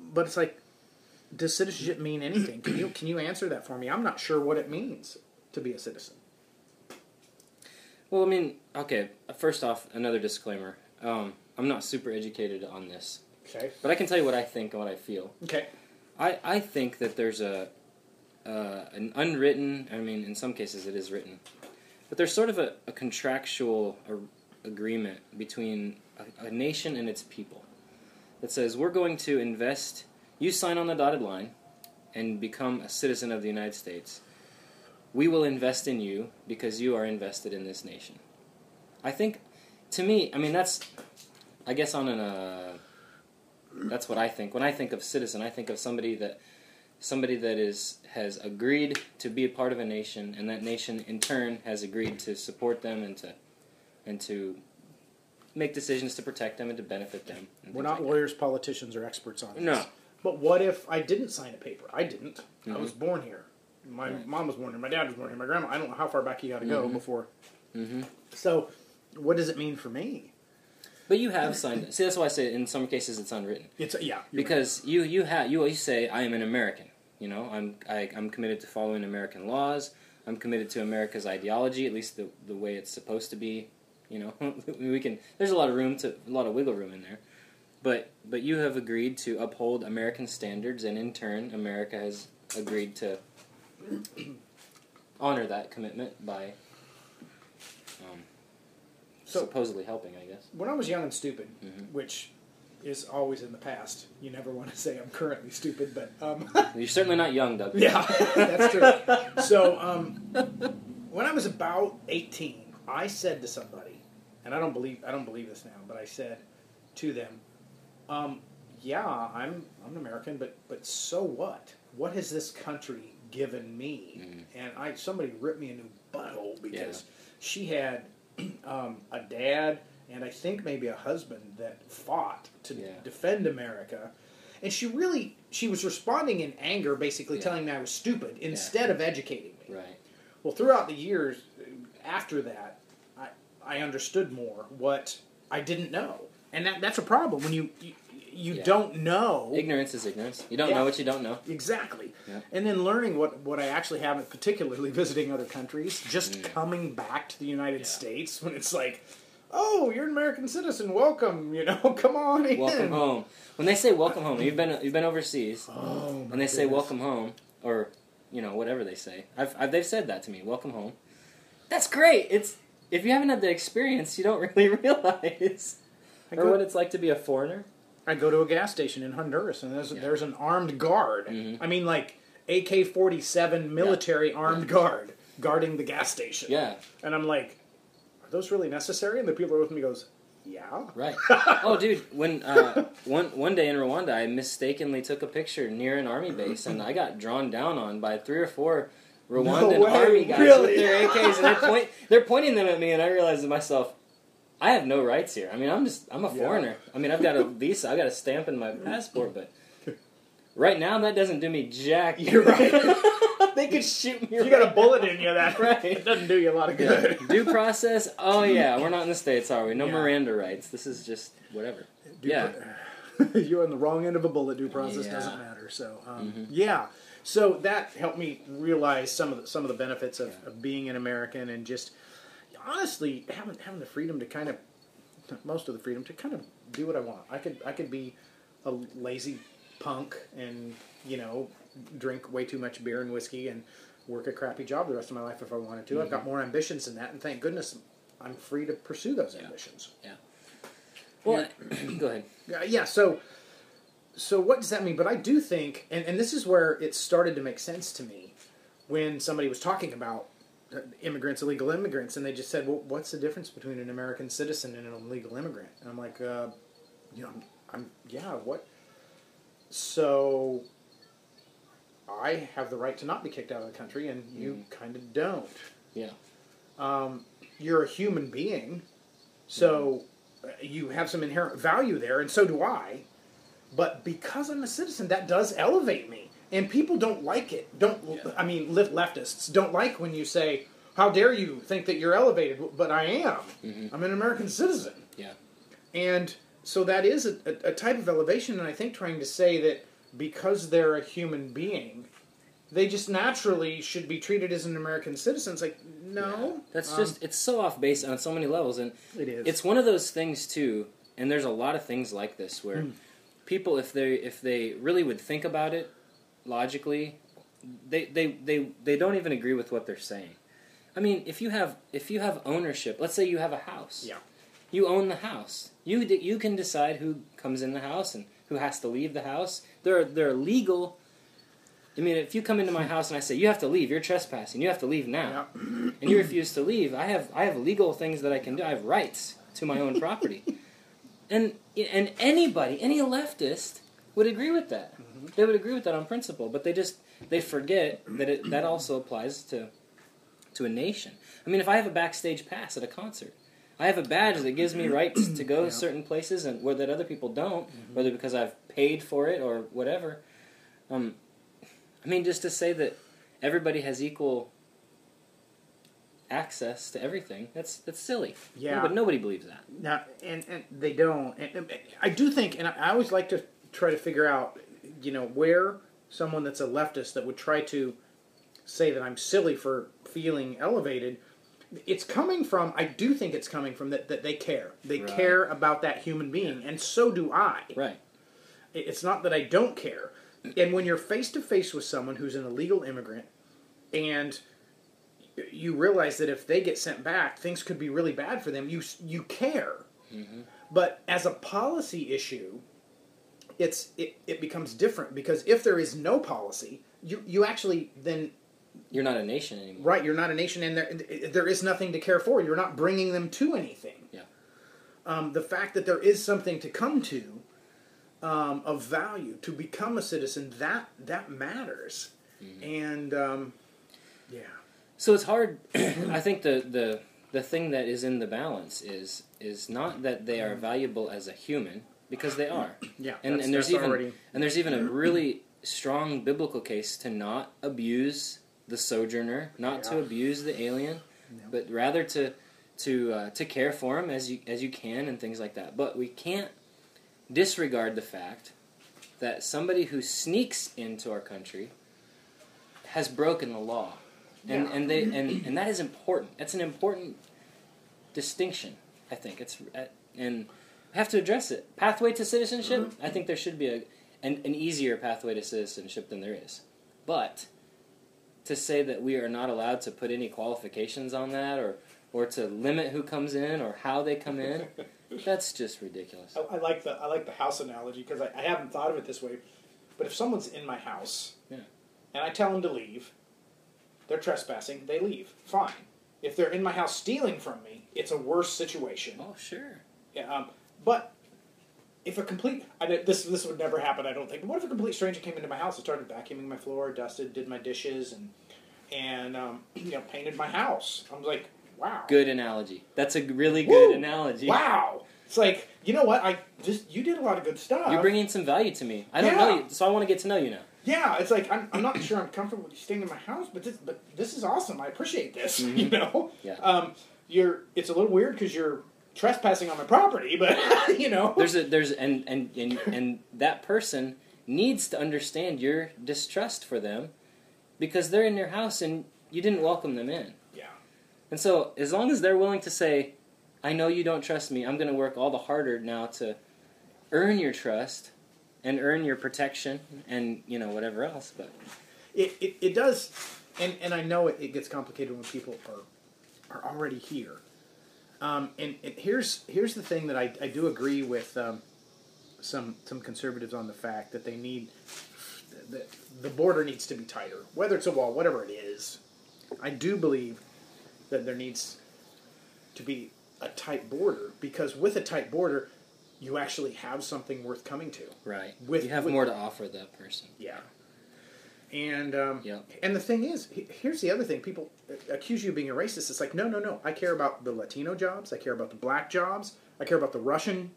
But it's like, does citizenship mean anything? Can you, can you answer that for me? I'm not sure what it means to be a citizen. Well, I mean, okay. First off, another disclaimer. Um, I'm not super educated on this, Okay. but I can tell you what I think and what I feel. Okay. I, I think that there's a uh, an unwritten. I mean, in some cases it is written, but there's sort of a, a contractual ar- agreement between a, a nation and its people that says we're going to invest. You sign on the dotted line and become a citizen of the United States. We will invest in you because you are invested in this nation. I think, to me, I mean that's, I guess on an. Uh, that's what I think. When I think of citizen, I think of somebody that somebody that is has agreed to be a part of a nation, and that nation in turn has agreed to support them and to and to make decisions to protect them and to benefit them. We're not like lawyers, politicians, or experts on this. No. But what if I didn't sign a paper? I didn't. I Mhm. was born here. My Right. mom was born here. My dad was born here. My grandma. I don't know how far back you got to go Mhm. before. that. hmm So, what does it mean for me? But you have signed. See, that's why I say in some cases it's unwritten. It's yeah. you're right. because you you have you always say I am an American. You know, I'm I, I'm committed to following American laws. I'm committed to America's ideology, at least the the way it's supposed to be. You know, [laughs] we can. There's a lot of room to a lot of wiggle room in there, but but you have agreed to uphold American standards, and in turn, America has agreed to [clears throat] honor that commitment by um, So- supposedly helping. I guess. when I was young and stupid, Mhm. which is always in the past. You never want to say I'm currently stupid, but um, [laughs] You're certainly not young, Doug. yeah, [laughs] that's true. So um, when I was about 18, I said to somebody, and I don't believe I don't believe this now, but I said to them, um, "Yeah, I'm I'm an American, but but so what? What has this country given me?" Mhm. And I somebody ripped me a new butthole because Yeah. she had [clears throat] um, a dad and I think maybe a husband that fought to Yeah. defend America. And she really she was responding in anger, basically Yeah. telling me I was stupid instead of educating me. Right. Well, throughout the years uh, after that, I I understood more what I didn't know, and that that's a problem when you you, you Yeah. don't know Ignorance is ignorance. You don't Yeah. know what you don't know. exactly, Yeah. and then learning what what I actually haven't, particularly [laughs] visiting other countries, just Mm. coming back to the United. States when it's like. Oh, you're an American citizen. Welcome. You know, [laughs] come on in. Welcome home. When they say welcome home, you've been you've been overseas, Oh, and they say welcome home, or you know whatever they say. I've, I've they've said that to me. Welcome home. That's great. It's if you haven't had the experience, you don't [laughs] really realize I or what it's like to be a foreigner. I go to a gas station in Honduras and there's Yeah. there's an armed guard. Mhm. I mean, like AK forty seven military armed guard guarding the gas station. Yeah, And I'm like, are those really necessary? And the people are with me goes, yeah. right. [laughs] oh, dude, when uh, one one day in Rwanda, I mistakenly took a picture near an army base, and I got drawn down on by three or four Rwandan way, army guys really? with their AKs, and they're point they're pointing them at me, and I realized to myself. I have no rights here. I mean, I'm just I'm a Yeah. foreigner. I mean, I've got a visa, I've got a stamp in my passport, but right now that doesn't do me jack. [laughs] You're right. [laughs] they could shoot me. you got a right bullet in you that [laughs] Right. it doesn't do you a lot of good. Due process? Oh yeah, we're not in the states, are we? No Yeah. Miranda rights. This is just whatever. Due Yeah. pro- you're on the wrong end of a bullet. Due process Yeah. doesn't matter. So um, Mhm. yeah, so that helped me realize some of the, some of the benefits of, Yeah. of being an American and just honestly having having the freedom to kind of most of the freedom to kind of do what I want. I could I could be a lazy punk and you know drink way too much beer and whiskey and work a crappy job the rest of my life if I wanted to. I've got more ambitions than that, and thank goodness I'm free to pursue those Yeah. ambitions. Yeah. Well, [clears throat] go ahead. Uh, yeah so so what does that mean but i do think and, and this is where it started to make sense to me when somebody was talking about immigrants illegal immigrants and they just said well what's the difference between an american citizen and an illegal immigrant? And i'm like uh, you know i'm yeah what? So i have the right to not be kicked out of the country and you kind of don't. Yeah. um, you're a human being, so uh, you have some inherent value there, and so do I. But because I'm a citizen, that does elevate me, and people don't like it. Don't Yeah. I mean, left leftists don't like when you say, "How dare you think that you're elevated?" But I am. Mhm. I'm an American citizen. Yeah. And so that is a, a, a type of elevation, and I think trying to say that because they're a human being, they just naturally should be treated as an American citizen. It's like, no. That's Um, just it's so off base on so many levels, and it is. it's one of those things too. And there's a lot of things like this where Mm. people, if they if they really would think about it logically, they they they they don't even agree with what they're saying. I mean, if you have if you have ownership, let's say you have a house. Yeah. You own the house. You you can decide who comes in the house and who has to leave the house. There are there are legal. I mean, if you come into my [laughs] house and I say you have to leave, you're trespassing. You have to leave now, Yeah. and you refuse to leave. I have I have legal things that I can do. I have rights to my own property, [laughs] and and anybody, any leftist would agree with that. They would agree with that on principle, but they just they forget that it, that also applies to to a nation. I mean, if I have a backstage pass at a concert, I have a badge that gives me [clears throat] rights to go Yeah. certain places and where that other people don't, whether because I've paid for it or whatever. Um, I mean, just to say that everybody has equal access to everything, that's that's silly. Yeah. but nobody believes that. Now, and, and they don't. And, and I do think, and I always like to try to figure out, you know, where someone that's a leftist that would try to say that I'm silly for feeling elevated. It's coming from. I do think it's coming from that, that they care. They Right. care about that human being, and so do I. Right. It's not that I don't care. And when you're face to face with someone who's an illegal immigrant, and you realize that if they get sent back, things could be really bad for them. You you care, mm-hmm. but as a policy issue, it's it, it becomes different because if there is no policy, you you actually then You're not a nation anymore. right you're not a nation and there there is nothing to care for. You're not bringing them to anything. Yeah. Um, the fact that there is something to come to um, of value to become a citizen that that matters, and um, yeah. So it's hard. [clears throat] I think the, the the thing that is in the balance is is not that they are valuable as a human because they are, Yeah, and, and there's even already- and there's even a really strong biblical case to not abuse the sojourner, not to abuse the alien, but rather to to uh, to care for him as you as you can and things like that. But we can't disregard the fact that somebody who sneaks into our country has broken the law, and Yeah. and they and, and that is important. That's an important distinction. I think it's uh, and we have to address it. Pathway to citizenship. I think there should be a an, an easier pathway to citizenship than there is, but to say that we are not allowed to put any qualifications on that or or to limit who comes in or how they come in, [laughs] that's just ridiculous. I, I like the I like the house analogy because I, I haven't thought of it this way. But if someone's in my house, Yeah. and I tell them to leave, they're trespassing. They leave. Fine. If they're in my house stealing from me, it's a worse situation. Oh, sure. Yeah, um, but if a complete I, this this would never happen, I don't think. But what if a complete stranger came into my house and started vacuuming my floor, dusted, did my dishes, and and um, [clears throat] you know painted my house? I was like, wow, Good analogy. That's a really good Woo! analogy. wow. It's like you know what I just you did a lot of good stuff. You're bringing some value to me. I don't Yeah. know you, so I want to get to know you now. Yeah, it's like I'm, I'm not sure I'm comfortable with you staying in my house, but this but this is awesome. I appreciate this. [laughs] You know, Mm-hmm. Yeah. Um, you're it's a little weird because you're trespassing on my property, but [laughs] you know, There's a there's and and and, and that person needs to understand your distrust for them because they're in your house and you didn't welcome them in. yeah, And so as long as they're willing to say, I know you don't trust me, I'm going to work all the harder now to earn your trust and earn your protection and you know whatever else, but it, it, it does, and and I know it, it gets complicated when people are are already here. Um, and, and here's here's the thing that I, I do agree with um, some some conservatives on the fact that they need the, the border needs to be tighter, whether it's a wall, whatever it is. I do believe that there needs to be a tight border because with a tight border, you actually have something worth coming to. right. With- you have with- more to offer that person. Yeah. And um, and the thing is, here's the other thing: people accuse you of being a racist. It's like, no, no, no. I care about the Latino jobs. I care about the black jobs. I care about the Russian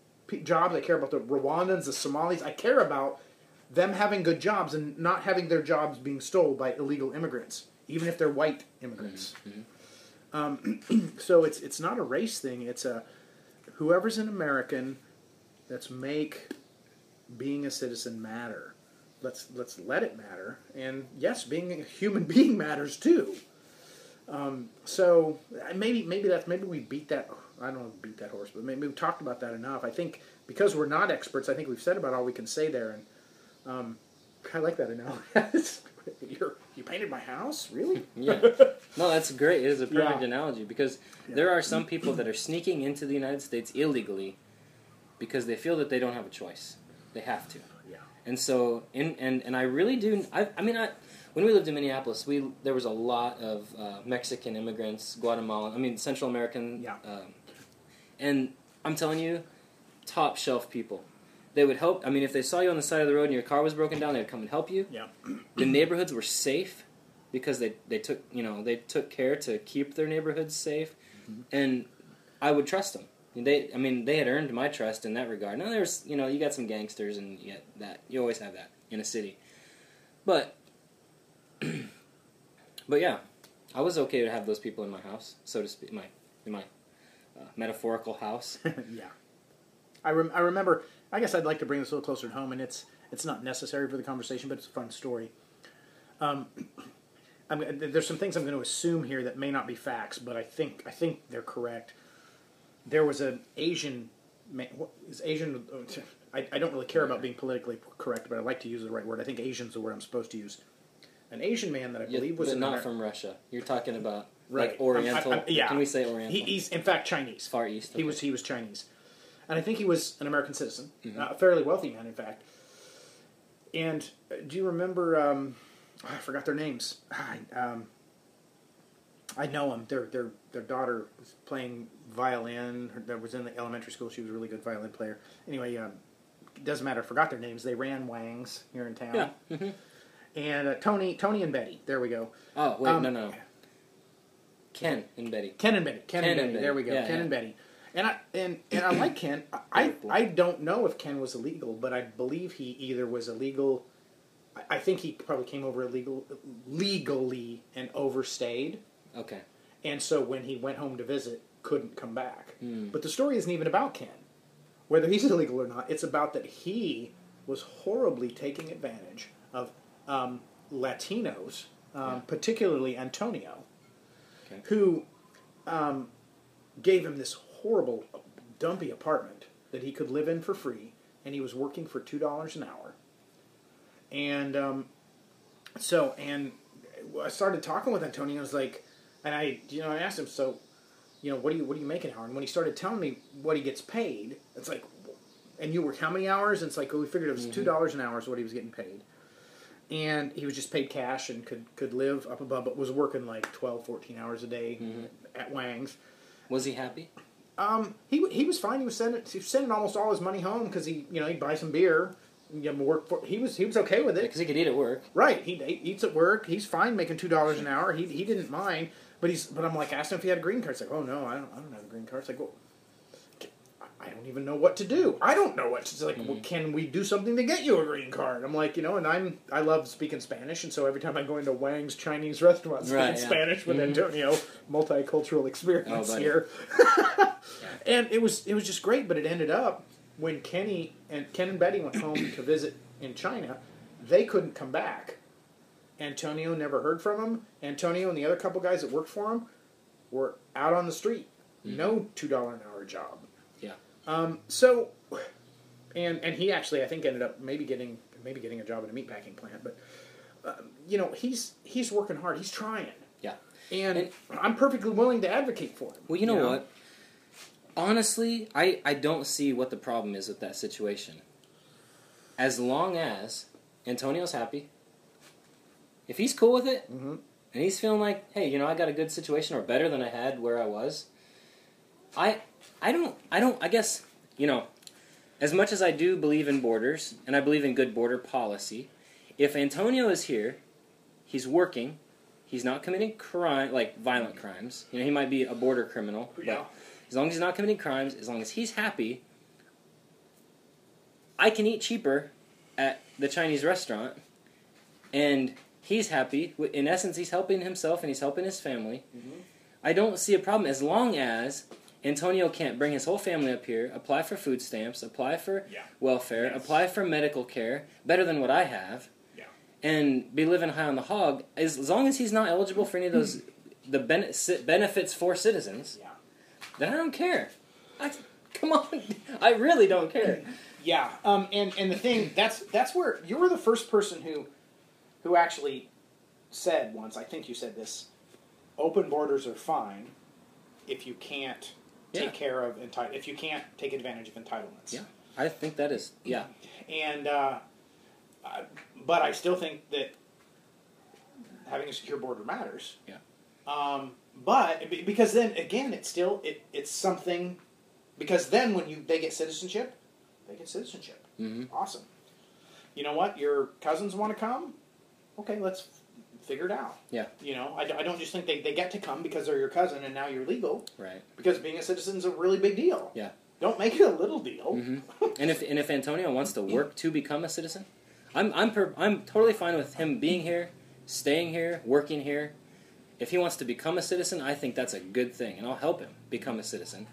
jobs. I care about the Rwandans, the Somalis. I care about them having good jobs and not having their jobs being stolen by illegal immigrants, even if they're white immigrants. Um, [clears throat] so it's it's not a race thing. It's a whoever's an American. Let's make being a citizen matter. Let's let's let it matter. And yes, being a human [laughs] being matters too. Um, so uh, maybe maybe that's maybe we beat that. I don't know beat that horse, but maybe we've talked about that enough. I think because we're not experts, I think we've said about all we can say there. And um, I like that analogy. [laughs] You're, you painted my house, really? [laughs] Yeah. No, that's great. It is a perfect Yeah. analogy because there are some people that are sneaking into the United States illegally because they feel that they don't have a choice. They have to. And so, in, and and I really do. I, I mean, I when we lived in Minneapolis, we there was a lot of uh, Mexican immigrants, Guatemalan. I mean, Central American. Yeah. Um, and I'm telling you, top shelf people. They would help. I mean, if they saw you on the side of the road and your car was broken down, they'd come and help you. Yeah. [clears throat] The neighborhoods were safe because they, they took you know they took care to keep their neighborhoods safe, and I would trust them. They, I mean, they had earned my trust in that regard. Now there's, you know, you got some gangsters and you get that. You always have that in a city, but, [clears throat] but yeah, I was okay to have those people in my house, so to speak, my in my uh, metaphorical house. [laughs] yeah. I, rem- I remember. I guess I'd like to bring this a little closer to home, and it's it's not necessary for the conversation, but it's a fun story. Um, [clears throat] I'm, there's some things I'm going to assume here that may not be facts, but I think I think they're correct. There was an Asian man. What is Asian? I, I don't really care about being politically correct, but I like to use the right word. I think Asian's the word I'm supposed to use. An Asian man that I believe was but not from Russia. You're talking about Right. like Oriental. I'm- I'm- yeah. Can we say Oriental? He, he's in fact Chinese. Far East. He was he was Chinese, and I think he was an American citizen, Mhm. uh, a fairly wealthy man, in fact. And uh, do you remember? Um, I forgot their names. Um, I know them. Their their their daughter was playing violin. Her, that was in the elementary school. She was a really good violin player. Anyway, um, doesn't matter. I forgot their names. They ran Wangs here in town. Yeah. mhm. And uh, Tony Tony and Betty. There we go. Oh wait, Um, no, no. Ken and Betty. Ken and Betty. Ken, Ken and, and Betty. Betty. There we go. Yeah, Ken yeah. and Betty. And I and, and I like Ken. I, I don't know if Ken was illegal, but I believe he either was illegal. I- I think he probably came over illegal, legally and overstayed, Okay. and so when he went home to visit, couldn't come back. Hmm. But the story isn't even about Ken, whether he's [laughs] illegal or not. It's about that he was horribly taking advantage of um, Latinos, um, Yeah. particularly Antonio, Okay. who um, gave him this horrible, dumpy apartment that he could live in for free, and he was working for two dollars an hour. And um, so, and I started talking with Antonio. I was like, and I, you know, I asked him, so, you know, what do you what do you make an hour? And when he started telling me what he gets paid, it's like, and you work how many hours? And it's like, well, we figured it was two dollars an hour is what he was getting paid. And he was just paid cash and could could live up above, but was working like 12, 14 hours a day at Wang's. Was he happy? Um, he he was fine. He was sending he was sending almost all his money home because he you know he'd buy some beer, and give him work for. He was he was okay with it. Because he could eat at work. Right. He, he eats at work. He's fine making two dollars an hour. He he didn't mind. But he's but I'm like asking him if he had a green card. It's like oh no I don't I don't have a green card. It's like well. I don't even know what to do. I don't know what to. It's like, well, can we do something to get you a green card? I'm like, you know, and I'm I love speaking Spanish, and so every time I go into Wang's Chinese restaurant, speaking Right, yeah. Spanish with Mhm. Antonio, multicultural experience Oh, here. [laughs] and it was it was just great. But it ended up when Kenny and Ken and Betty went home to visit in China, they couldn't come back. Antonio never heard from him. Antonio and the other couple guys that worked for him were out on the street. No two dollar an hour job. Yeah. Um, so, and and he actually I think ended up maybe getting maybe getting a job at a meatpacking plant, but um, you know he's he's working hard. He's trying. Yeah. And, And- I'm perfectly willing to advocate for him. Well, you know, what? Honestly, I, I don't see what the problem is with that situation. As long as Antonio's happy, if he's cool with it, Mhm. and he's feeling like, hey, you know, I got a good situation or better than I had where I was, I I don't I don't I guess you know, as much as I do believe in borders and I believe in good border policy, if Antonio is here, he's working, he's not committing crime like violent crimes. You know, he might be a border criminal, but Yeah. as long as he's not committing crimes, as long as he's happy, I can eat cheaper at the Chinese restaurant, and he's happy. In essence, he's helping himself and he's helping his family. I don't see a problem as long as Antonio can't bring his whole family up here, apply for food stamps, apply for Yeah. welfare, Yes. apply for medical care, better than what I have, Yeah. and be living high on the hog. As, as long as he's not eligible for any of those the ci- benefits for citizens, Yeah. then I don't care. I, come on, [laughs] I really don't care. Yeah, um, and and the thing that's that's where you were the first person who who actually said once. I think you said this. Open borders are fine if you can't take Yeah. care of enti- if you can't take advantage of entitlements. Yeah. I think that is yeah. And uh, uh, but I still think that having a secure border matters. Yeah. Um, but because then again, it's still it, it's something because then when you they get citizenship, they get citizenship. hmm Awesome. You know what? Your cousins want to come? Okay, let's figure it out. Yeah. You know, I don't just think they, they get to come because they're your cousin and now you're legal, Right. because being a citizen is a really big deal. Yeah. Don't make it a little deal. hmm [laughs] and if and if Antonio wants to work to become a citizen, I'm I'm per, I'm totally fine with him being here, staying here, working here. If he wants to become a citizen, I think that's a good thing, and I'll help him become a citizen.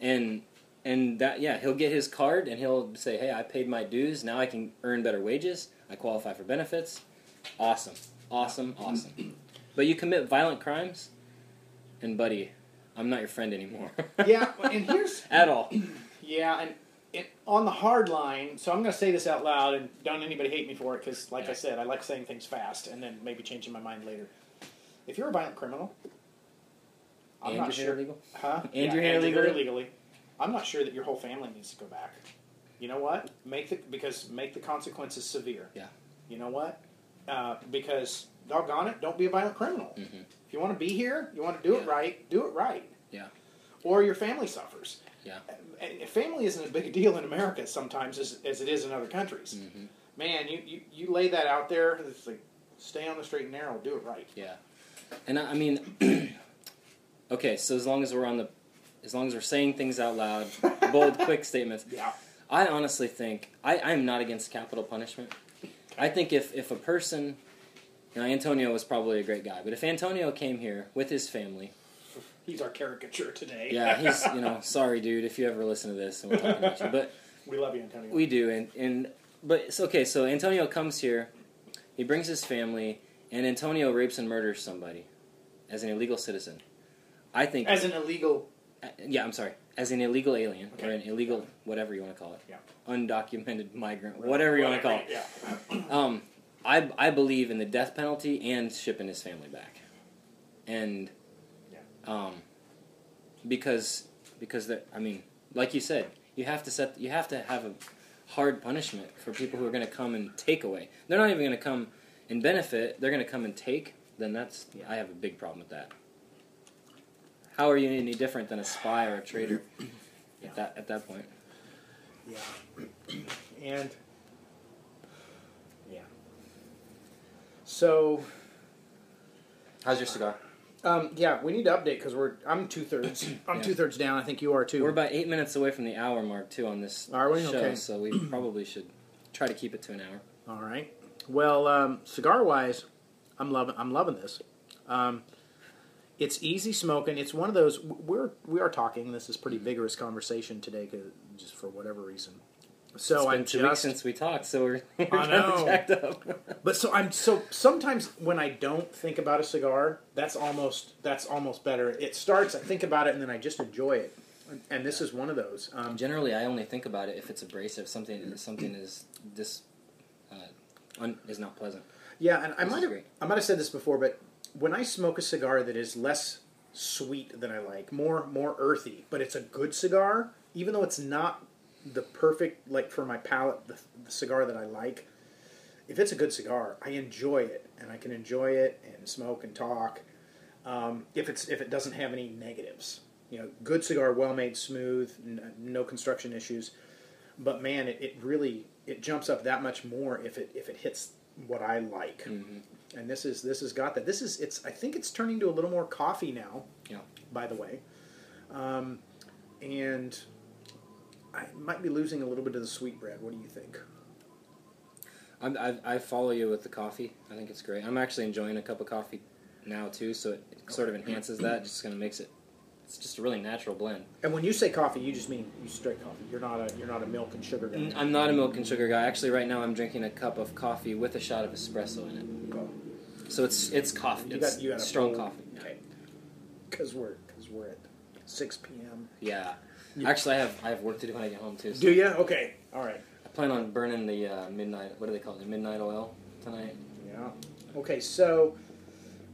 And and that yeah, he'll get his card and he'll say, "Hey, I paid my dues. Now I can earn better wages. I qualify for benefits. Awesome, awesome, awesome." But you commit violent crimes, and buddy, I'm not your friend anymore. [laughs] yeah, and here's [laughs] at all. [clears throat] Yeah, and it, on the hard line, so I'm going to say this out loud, and don't anybody hate me for it, because, like I said, I like saying things fast and then maybe changing my mind later. If you're a violent criminal, I'm not sure. illegal. Huh? And yeah, you're here and illegally? illegally. I'm not sure that your whole family needs to go back. You know what? Make the because make the consequences severe. Yeah. You know what? Uh, because doggone it, don't be a violent criminal. Mhm. If you want to be here, you want to do it right. Do it right. Yeah. Or your family suffers. Yeah. And family isn't as big a deal in America sometimes as, as it is in other countries. hmm Man, you, you, you lay that out there. It's like stay on the straight and narrow. Do it right. Yeah, and I, I mean, [clears throat] okay. So as long as we're on the, as long as we're saying things out loud, bold, [laughs] quick statements. Yeah. I honestly think I I am not against capital punishment. I think if if a person, you know, Antonio was probably a great guy, but if Antonio came here with his family, He's our caricature today. yeah, he's you know, [laughs] sorry, dude, if you ever listen to this, and we're talking about you, but we love you, Antonio. We do, and and but it's okay. So Antonio comes here, he brings his family, and Antonio rapes and murders somebody as an illegal citizen. I think, as an illegal. Uh, yeah, I'm sorry, as an illegal alien or an illegal whatever you want to call it, Yeah. undocumented migrant, whatever you want to call it. Yeah. [clears throat] [clears throat] Um, I I believe in the death penalty and shipping his family back, and yeah. um, because because that I mean, like you said, you have to set you have to have a hard punishment for people who are going to come and take away. They're not even going to come and benefit. They're going to come and take. Then that's I have a big problem with that. How are you any different than a spy or a traitor at that at that point? Yeah. And yeah. So How's your cigar? um, yeah, we need to update because we're I'm two thirds. [clears throat] I'm Yeah. two thirds down. I think you are too. We're about eight minutes away from the hour mark too on this Are we? show, Okay. so we [clears throat] probably should try to keep it to an hour. All right. Well, um, cigar wise, I'm loving I'm loving this. Um, it's easy smoking. It's one of those we're we are talking. This is pretty vigorous conversation today, just for whatever reason. So it's been I'm two just weeks since we talked, so we're, [laughs] we're I kind know. of jacked up. [laughs] But so I'm so sometimes when I don't think about a cigar, that's almost that's almost better. It starts, I think about it, and then I just enjoy it. And- And this is one of those. Um, Generally, I only think about it if it's abrasive. Something something is this uh, un, is not pleasant. yeah, and I might have. I might have said this before, but when I smoke a cigar that is less sweet than I like, more more earthy, but it's a good cigar, even though it's not the perfect like for my palate, the, the cigar that I like. If it's a good cigar, I enjoy it, and I can enjoy it and smoke and talk. Um, if it's if it doesn't have any negatives, you know, good cigar, well made, smooth, n- no construction issues. But man, it, it really it jumps up that much more if it if it hits what I like. Mhm. And this is this has got that. This is it's I think it's turning to a little more coffee now. Yeah. By the way, um, and I might be losing a little bit of the sweet, sweetbread. What do you think? I'm, I, I follow you with the coffee. I think it's great. I'm actually enjoying a cup of coffee now too, so it sort of enhances that. Just kind of makes it. It's just a really natural blend. And when you say coffee, you just mean you straight coffee. You're not a you're not a milk and sugar guy. I'm not a milk and sugar guy. Actually, right now I'm drinking a cup of coffee with a shot of espresso in it. So it's it's coffee. You It's got you got strong coffee. Okay. Because we're because we're at six p.m. Yeah. Actually, I have I have work to do when I get home too. So Do you? Okay. All right. I plan on burning the uh, midnight. What do they call it? The midnight oil tonight. Yeah. Okay. So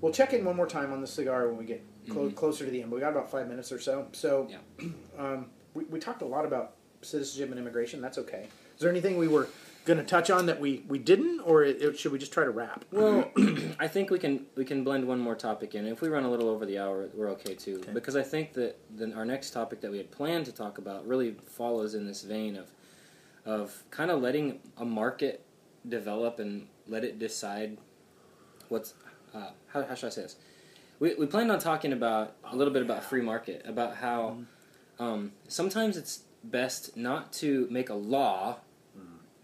we'll check in one more time on the cigar when we get clo- Mhm. closer to the end. But we got about five minutes or so. So Yeah. [clears throat] um, we we talked a lot about citizenship and immigration. That's okay. Is there anything we were going to touch on that we, we didn't, or it, it- should we just try to wrap? Well, [clears throat] I think we can we can blend one more topic in. If we run a little over the hour, we're okay too. Okay. Because I think that then our next topic that we had planned to talk about really follows in this vein of of kind of letting a market develop and let it decide what's uh, how, how should I say this? We, we planned on talking about a little bit about free market, about how um, sometimes it's best not to make a law,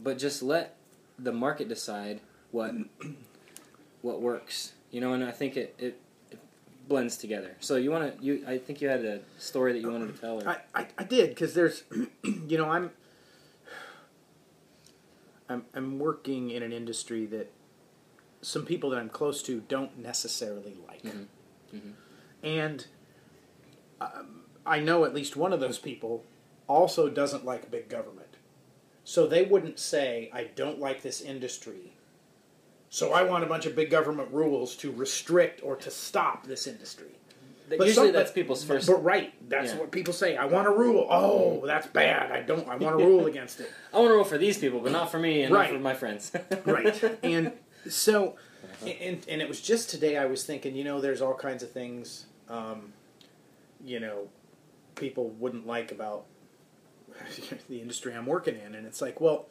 but just let the market decide what [clears throat] what works. You know, and I think it, it, it blends together. So you want to you I think you had a story that you wanted to tell. Or, I, I, I did because there's, [clears throat] you know, I'm, I'm I'm working in an industry that some people that I'm close to don't necessarily like, Mhm. Mhm. and um, I know at least one of those people also doesn't like big government, so they wouldn't say I don't like this industry. So I want a bunch of big government rules to restrict or to stop this industry. But usually some- that's but- people's first. But right, that's Yeah. what people say. I want a rule. Oh, that's bad. I don't. I want a rule against it. [laughs] I want to rule for these people, but not for me and Right. not for my friends. [laughs] Right. And so, and and it was just today I was thinking. You know, there's all kinds of things. Um, you know, people wouldn't like about [laughs] the industry I'm working in, and it's like, well,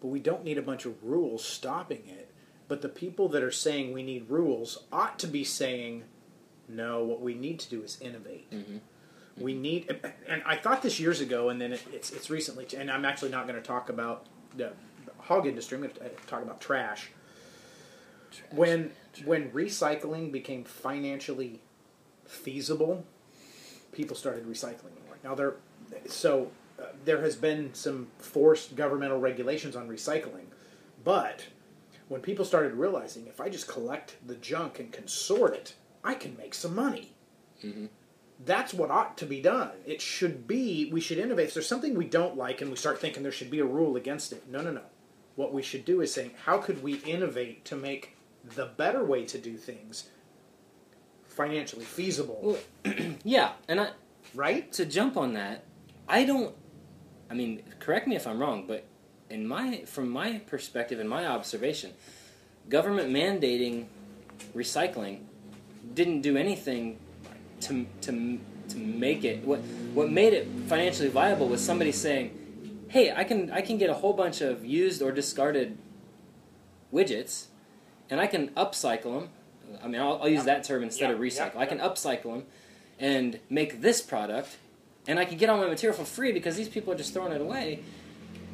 but we don't need a bunch of rules stopping it. But the people that are saying we need rules ought to be saying, no, what we need to do is innovate. Mhm. We need, and I thought this years ago, and then it, it's it's recently, and I'm actually not going to talk about the hog industry. I'm going to talk about trash. When when recycling became financially feasible, people started recycling more. Now they're so uh, there has been some forced governmental regulations on recycling, but when people started realizing if I just collect the junk and can sort it, I can make some money. Mhm. That's what ought to be done. It should be, we should innovate. If there's something we don't like and we start thinking there should be a rule against it, no, no, no. What we should do is saying, how could we innovate to make the better way to do things financially feasible, Well, [clears throat] yeah, and I, right? to jump on that, I don't. I mean, correct me if I'm wrong, but in my from my perspective and my observation, government mandating recycling didn't do anything to to to make it what what made it financially viable was somebody saying, "Hey, I can I can get a whole bunch of used or discarded widgets, and I can upcycle them. I mean, I'll, I'll use that term instead of Yeah, recycle. yeah, I can upcycle them and make this product, and I can get all my material for free because these people are just throwing it away,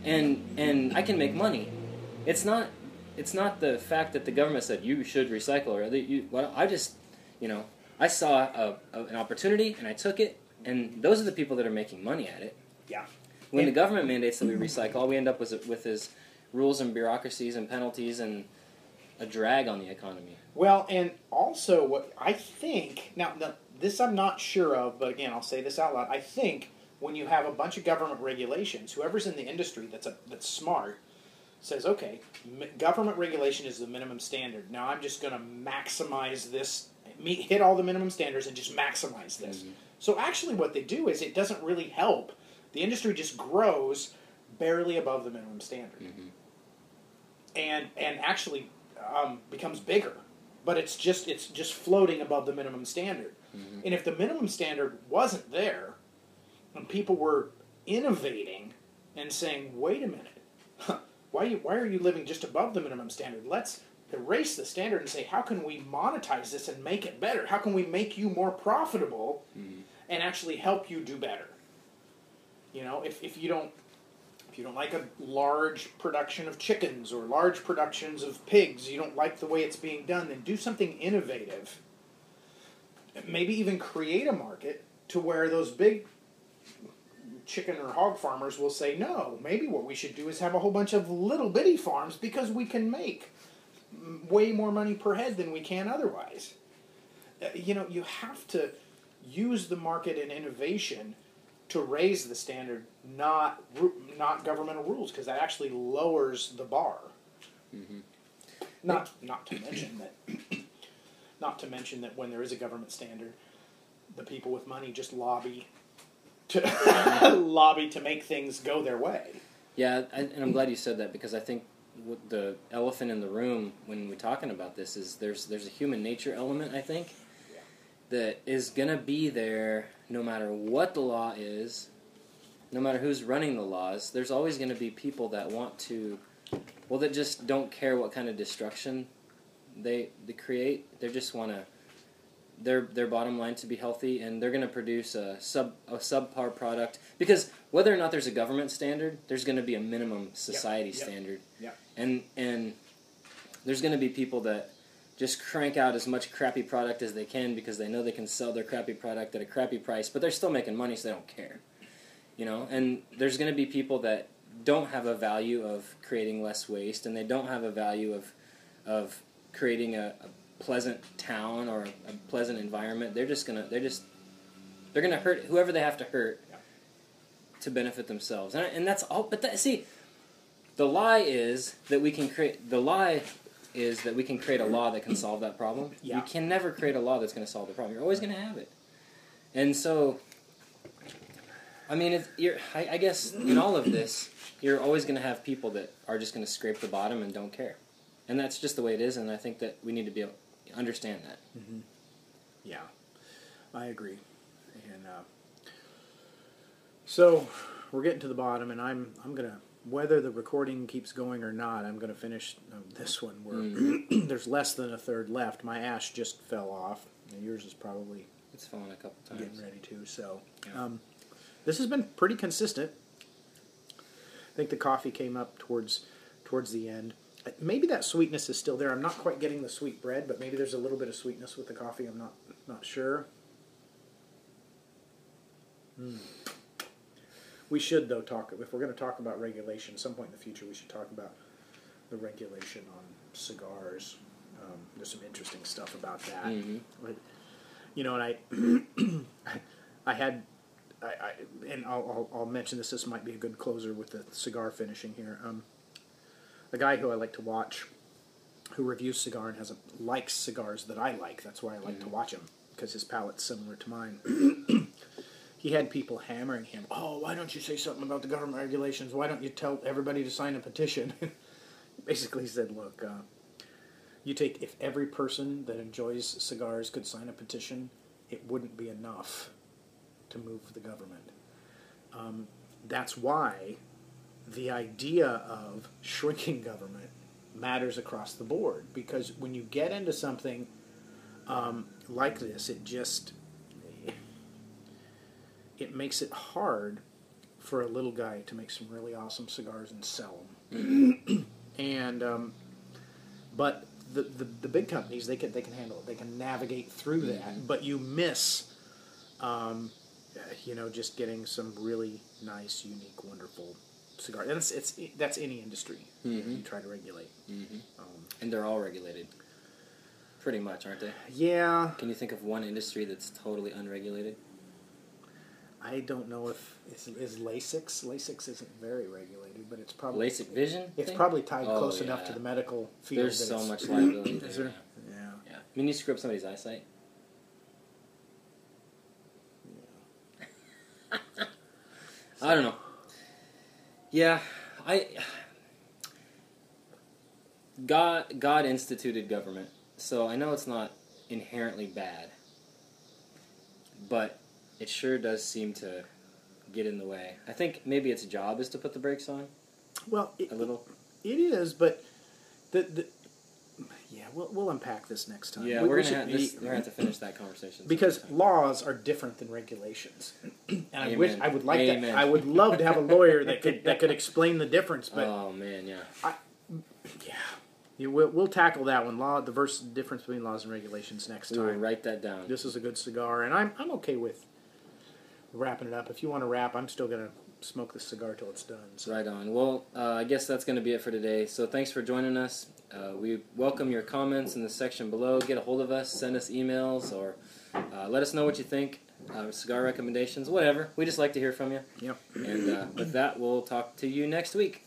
and and I can make money. It's not it's not the fact that the government said you should recycle or that you. Well, I just you know I saw a, a, an opportunity and I took it, and those are the people that are making money at it. Yeah. When the government mandates that we recycle, all we end up with with is rules and bureaucracies and penalties and a drag on the economy. Well, and also what I think now, now this I'm not sure of, but again, I'll say this out loud. I think when you have a bunch of government regulations, whoever's in the industry that's a, that's smart says, okay, m- government regulation is the minimum standard. Now I'm just going to maximize this, meet, hit all the minimum standards, and just maximize this. So actually, what they do is it doesn't really help. The industry just grows barely above the minimum standard, and and actually um, becomes bigger. But it's just it's just floating above the minimum standard. Mm-hmm. And if the minimum standard wasn't there, and people were innovating and saying, "Wait a minute, why you, why are you living just above the minimum standard? Let's erase the standard and say, how can we monetize this and make it better? How can we make you more profitable mm-hmm. and actually help you do better? You know, if, if you don't if you don't like a large production of chickens or large productions of pigs, you don't like the way it's being done, then do something innovative. Maybe even create a market to where those big chicken or hog farmers will say, no, maybe what we should do is have a whole bunch of little bitty farms because we can make way more money per head than we can otherwise. Uh, You know, you have to use the market and innovation to raise the standard, not not governmental rules, because that actually lowers the bar. Mm-hmm. Not not to mention that, [coughs] not to mention that when there is a government standard, the people with money just lobby to [laughs] lobby to make things go their way. Yeah, and I'm glad you said that because I think the elephant in the room when we're talking about this is there's there's a human nature element I think that is gonna be there no matter what the law is, no matter who's running the laws, there's always going to be people that want to, well, that just don't care what kind of destruction they they create. They just want to their their bottom line to be healthy, and they're going to produce a sub a subpar product because whether or not there's a government standard, there's going to be a minimum society Yep. Yep. standard, Yep. and and there's going to be people that just crank out as much crappy product as they can because they know they can sell their crappy product at a crappy price, but they're still making money, so they don't care, you know. And there's going to be people that don't have a value of creating less waste, and they don't have a value of of creating a, a pleasant town or a pleasant environment. They're just gonna they're just they're gonna hurt whoever they have to hurt to benefit themselves, and, and that's all. But that, see, the lie is that we can create the lie is that we can create a law that can solve that problem. Yeah. You can never create a law that's going to solve the problem. You're always going to have it, and so. I mean, I, I guess in all of this, you're always going to have people that are just going to scrape the bottom and don't care, and that's just the way it is. And I think that we need to be able to understand that. Yeah, I agree. And uh, so we're getting to the bottom, and I'm I'm gonna whether the recording keeps going or not, I'm gonna finish um, this one. Where [clears throat] there's less than a third left. My ash just fell off, and yours is probably It's fallen a couple times. getting ready to. So Yeah. um, this has been pretty consistent. I think the coffee came up towards towards the end. Uh, Maybe that sweetness is still there. I'm not quite getting the sweet bread, but maybe there's a little bit of sweetness with the coffee. I'm not not sure. Hmm. We should though talk if we're going to talk about regulation. At some point in the future, we should talk about the regulation on cigars. Um, there's some interesting stuff about that. Mhm. But, you know, and I, [clears throat] I had, I, I and I'll, I'll, I'll mention this. This might be a good closer with the cigar finishing here. Um, a guy who I like to watch, who reviews cigar and has a likes cigars that I like. That's why I like to watch him because his palate's similar to mine. [clears throat] he had people hammering him. Oh, why don't you say something about the government regulations? Why don't you tell everybody to sign a petition? [laughs] Basically, he said, look. Uh, you take if every person that enjoys cigars could sign a petition, it wouldn't be enough to move the government. Um, that's why the idea of shrinking government matters across the board because when you get into something um, like this, it just it makes it hard for a little guy to make some really awesome cigars and sell them. [clears throat] and um, but the, the, the big companies they can they can handle it. They can navigate through that. But you miss, um, you know, just getting some really nice, unique, wonderful cigar. And it's, it's that's any industry Mhm. you try to regulate. Um, And they're all regulated, pretty much, aren't they? yeah, Can you think of one industry that's totally unregulated? I don't know if is, is Lasix. Lasix isn't very regulated, but it's probably LASIK vision. it's thing? probably tied Oh, close enough to the medical field. There's that so much [coughs] liability. Is there? Yeah. Yeah. yeah. I mean, you screw up somebody's eyesight. [laughs] I don't know. Yeah, I. God, God instituted government, so I know it's not inherently bad, but it sure does seem to get in the way. I think maybe its job is to put the brakes on Well, it, a little. it is, but the the yeah, we'll we'll unpack this next time. Yeah, We- we're we gonna have this, we're gonna have to finish that conversation because laws are different than regulations. and I Amen. wish I would like Amen. that. I would love to have a lawyer that could that could explain the difference. But [laughs] oh man, yeah. yeah, you, we'll, we'll tackle that one. Law, the verse difference between laws and regulations next time. write that down. This is a good cigar, and I'm I'm okay with wrapping it up. If you want to wrap, I'm still gonna smoke the cigar till it's done. So. Right on. Well, uh, I guess that's going to be it for today. So thanks for joining us. Uh, we welcome your comments in the section below. Get a hold of us, send us emails, or uh, let us know what you think. Uh, cigar recommendations, whatever. We just like to hear from you. Yep. And uh, with that, we'll talk to you next week.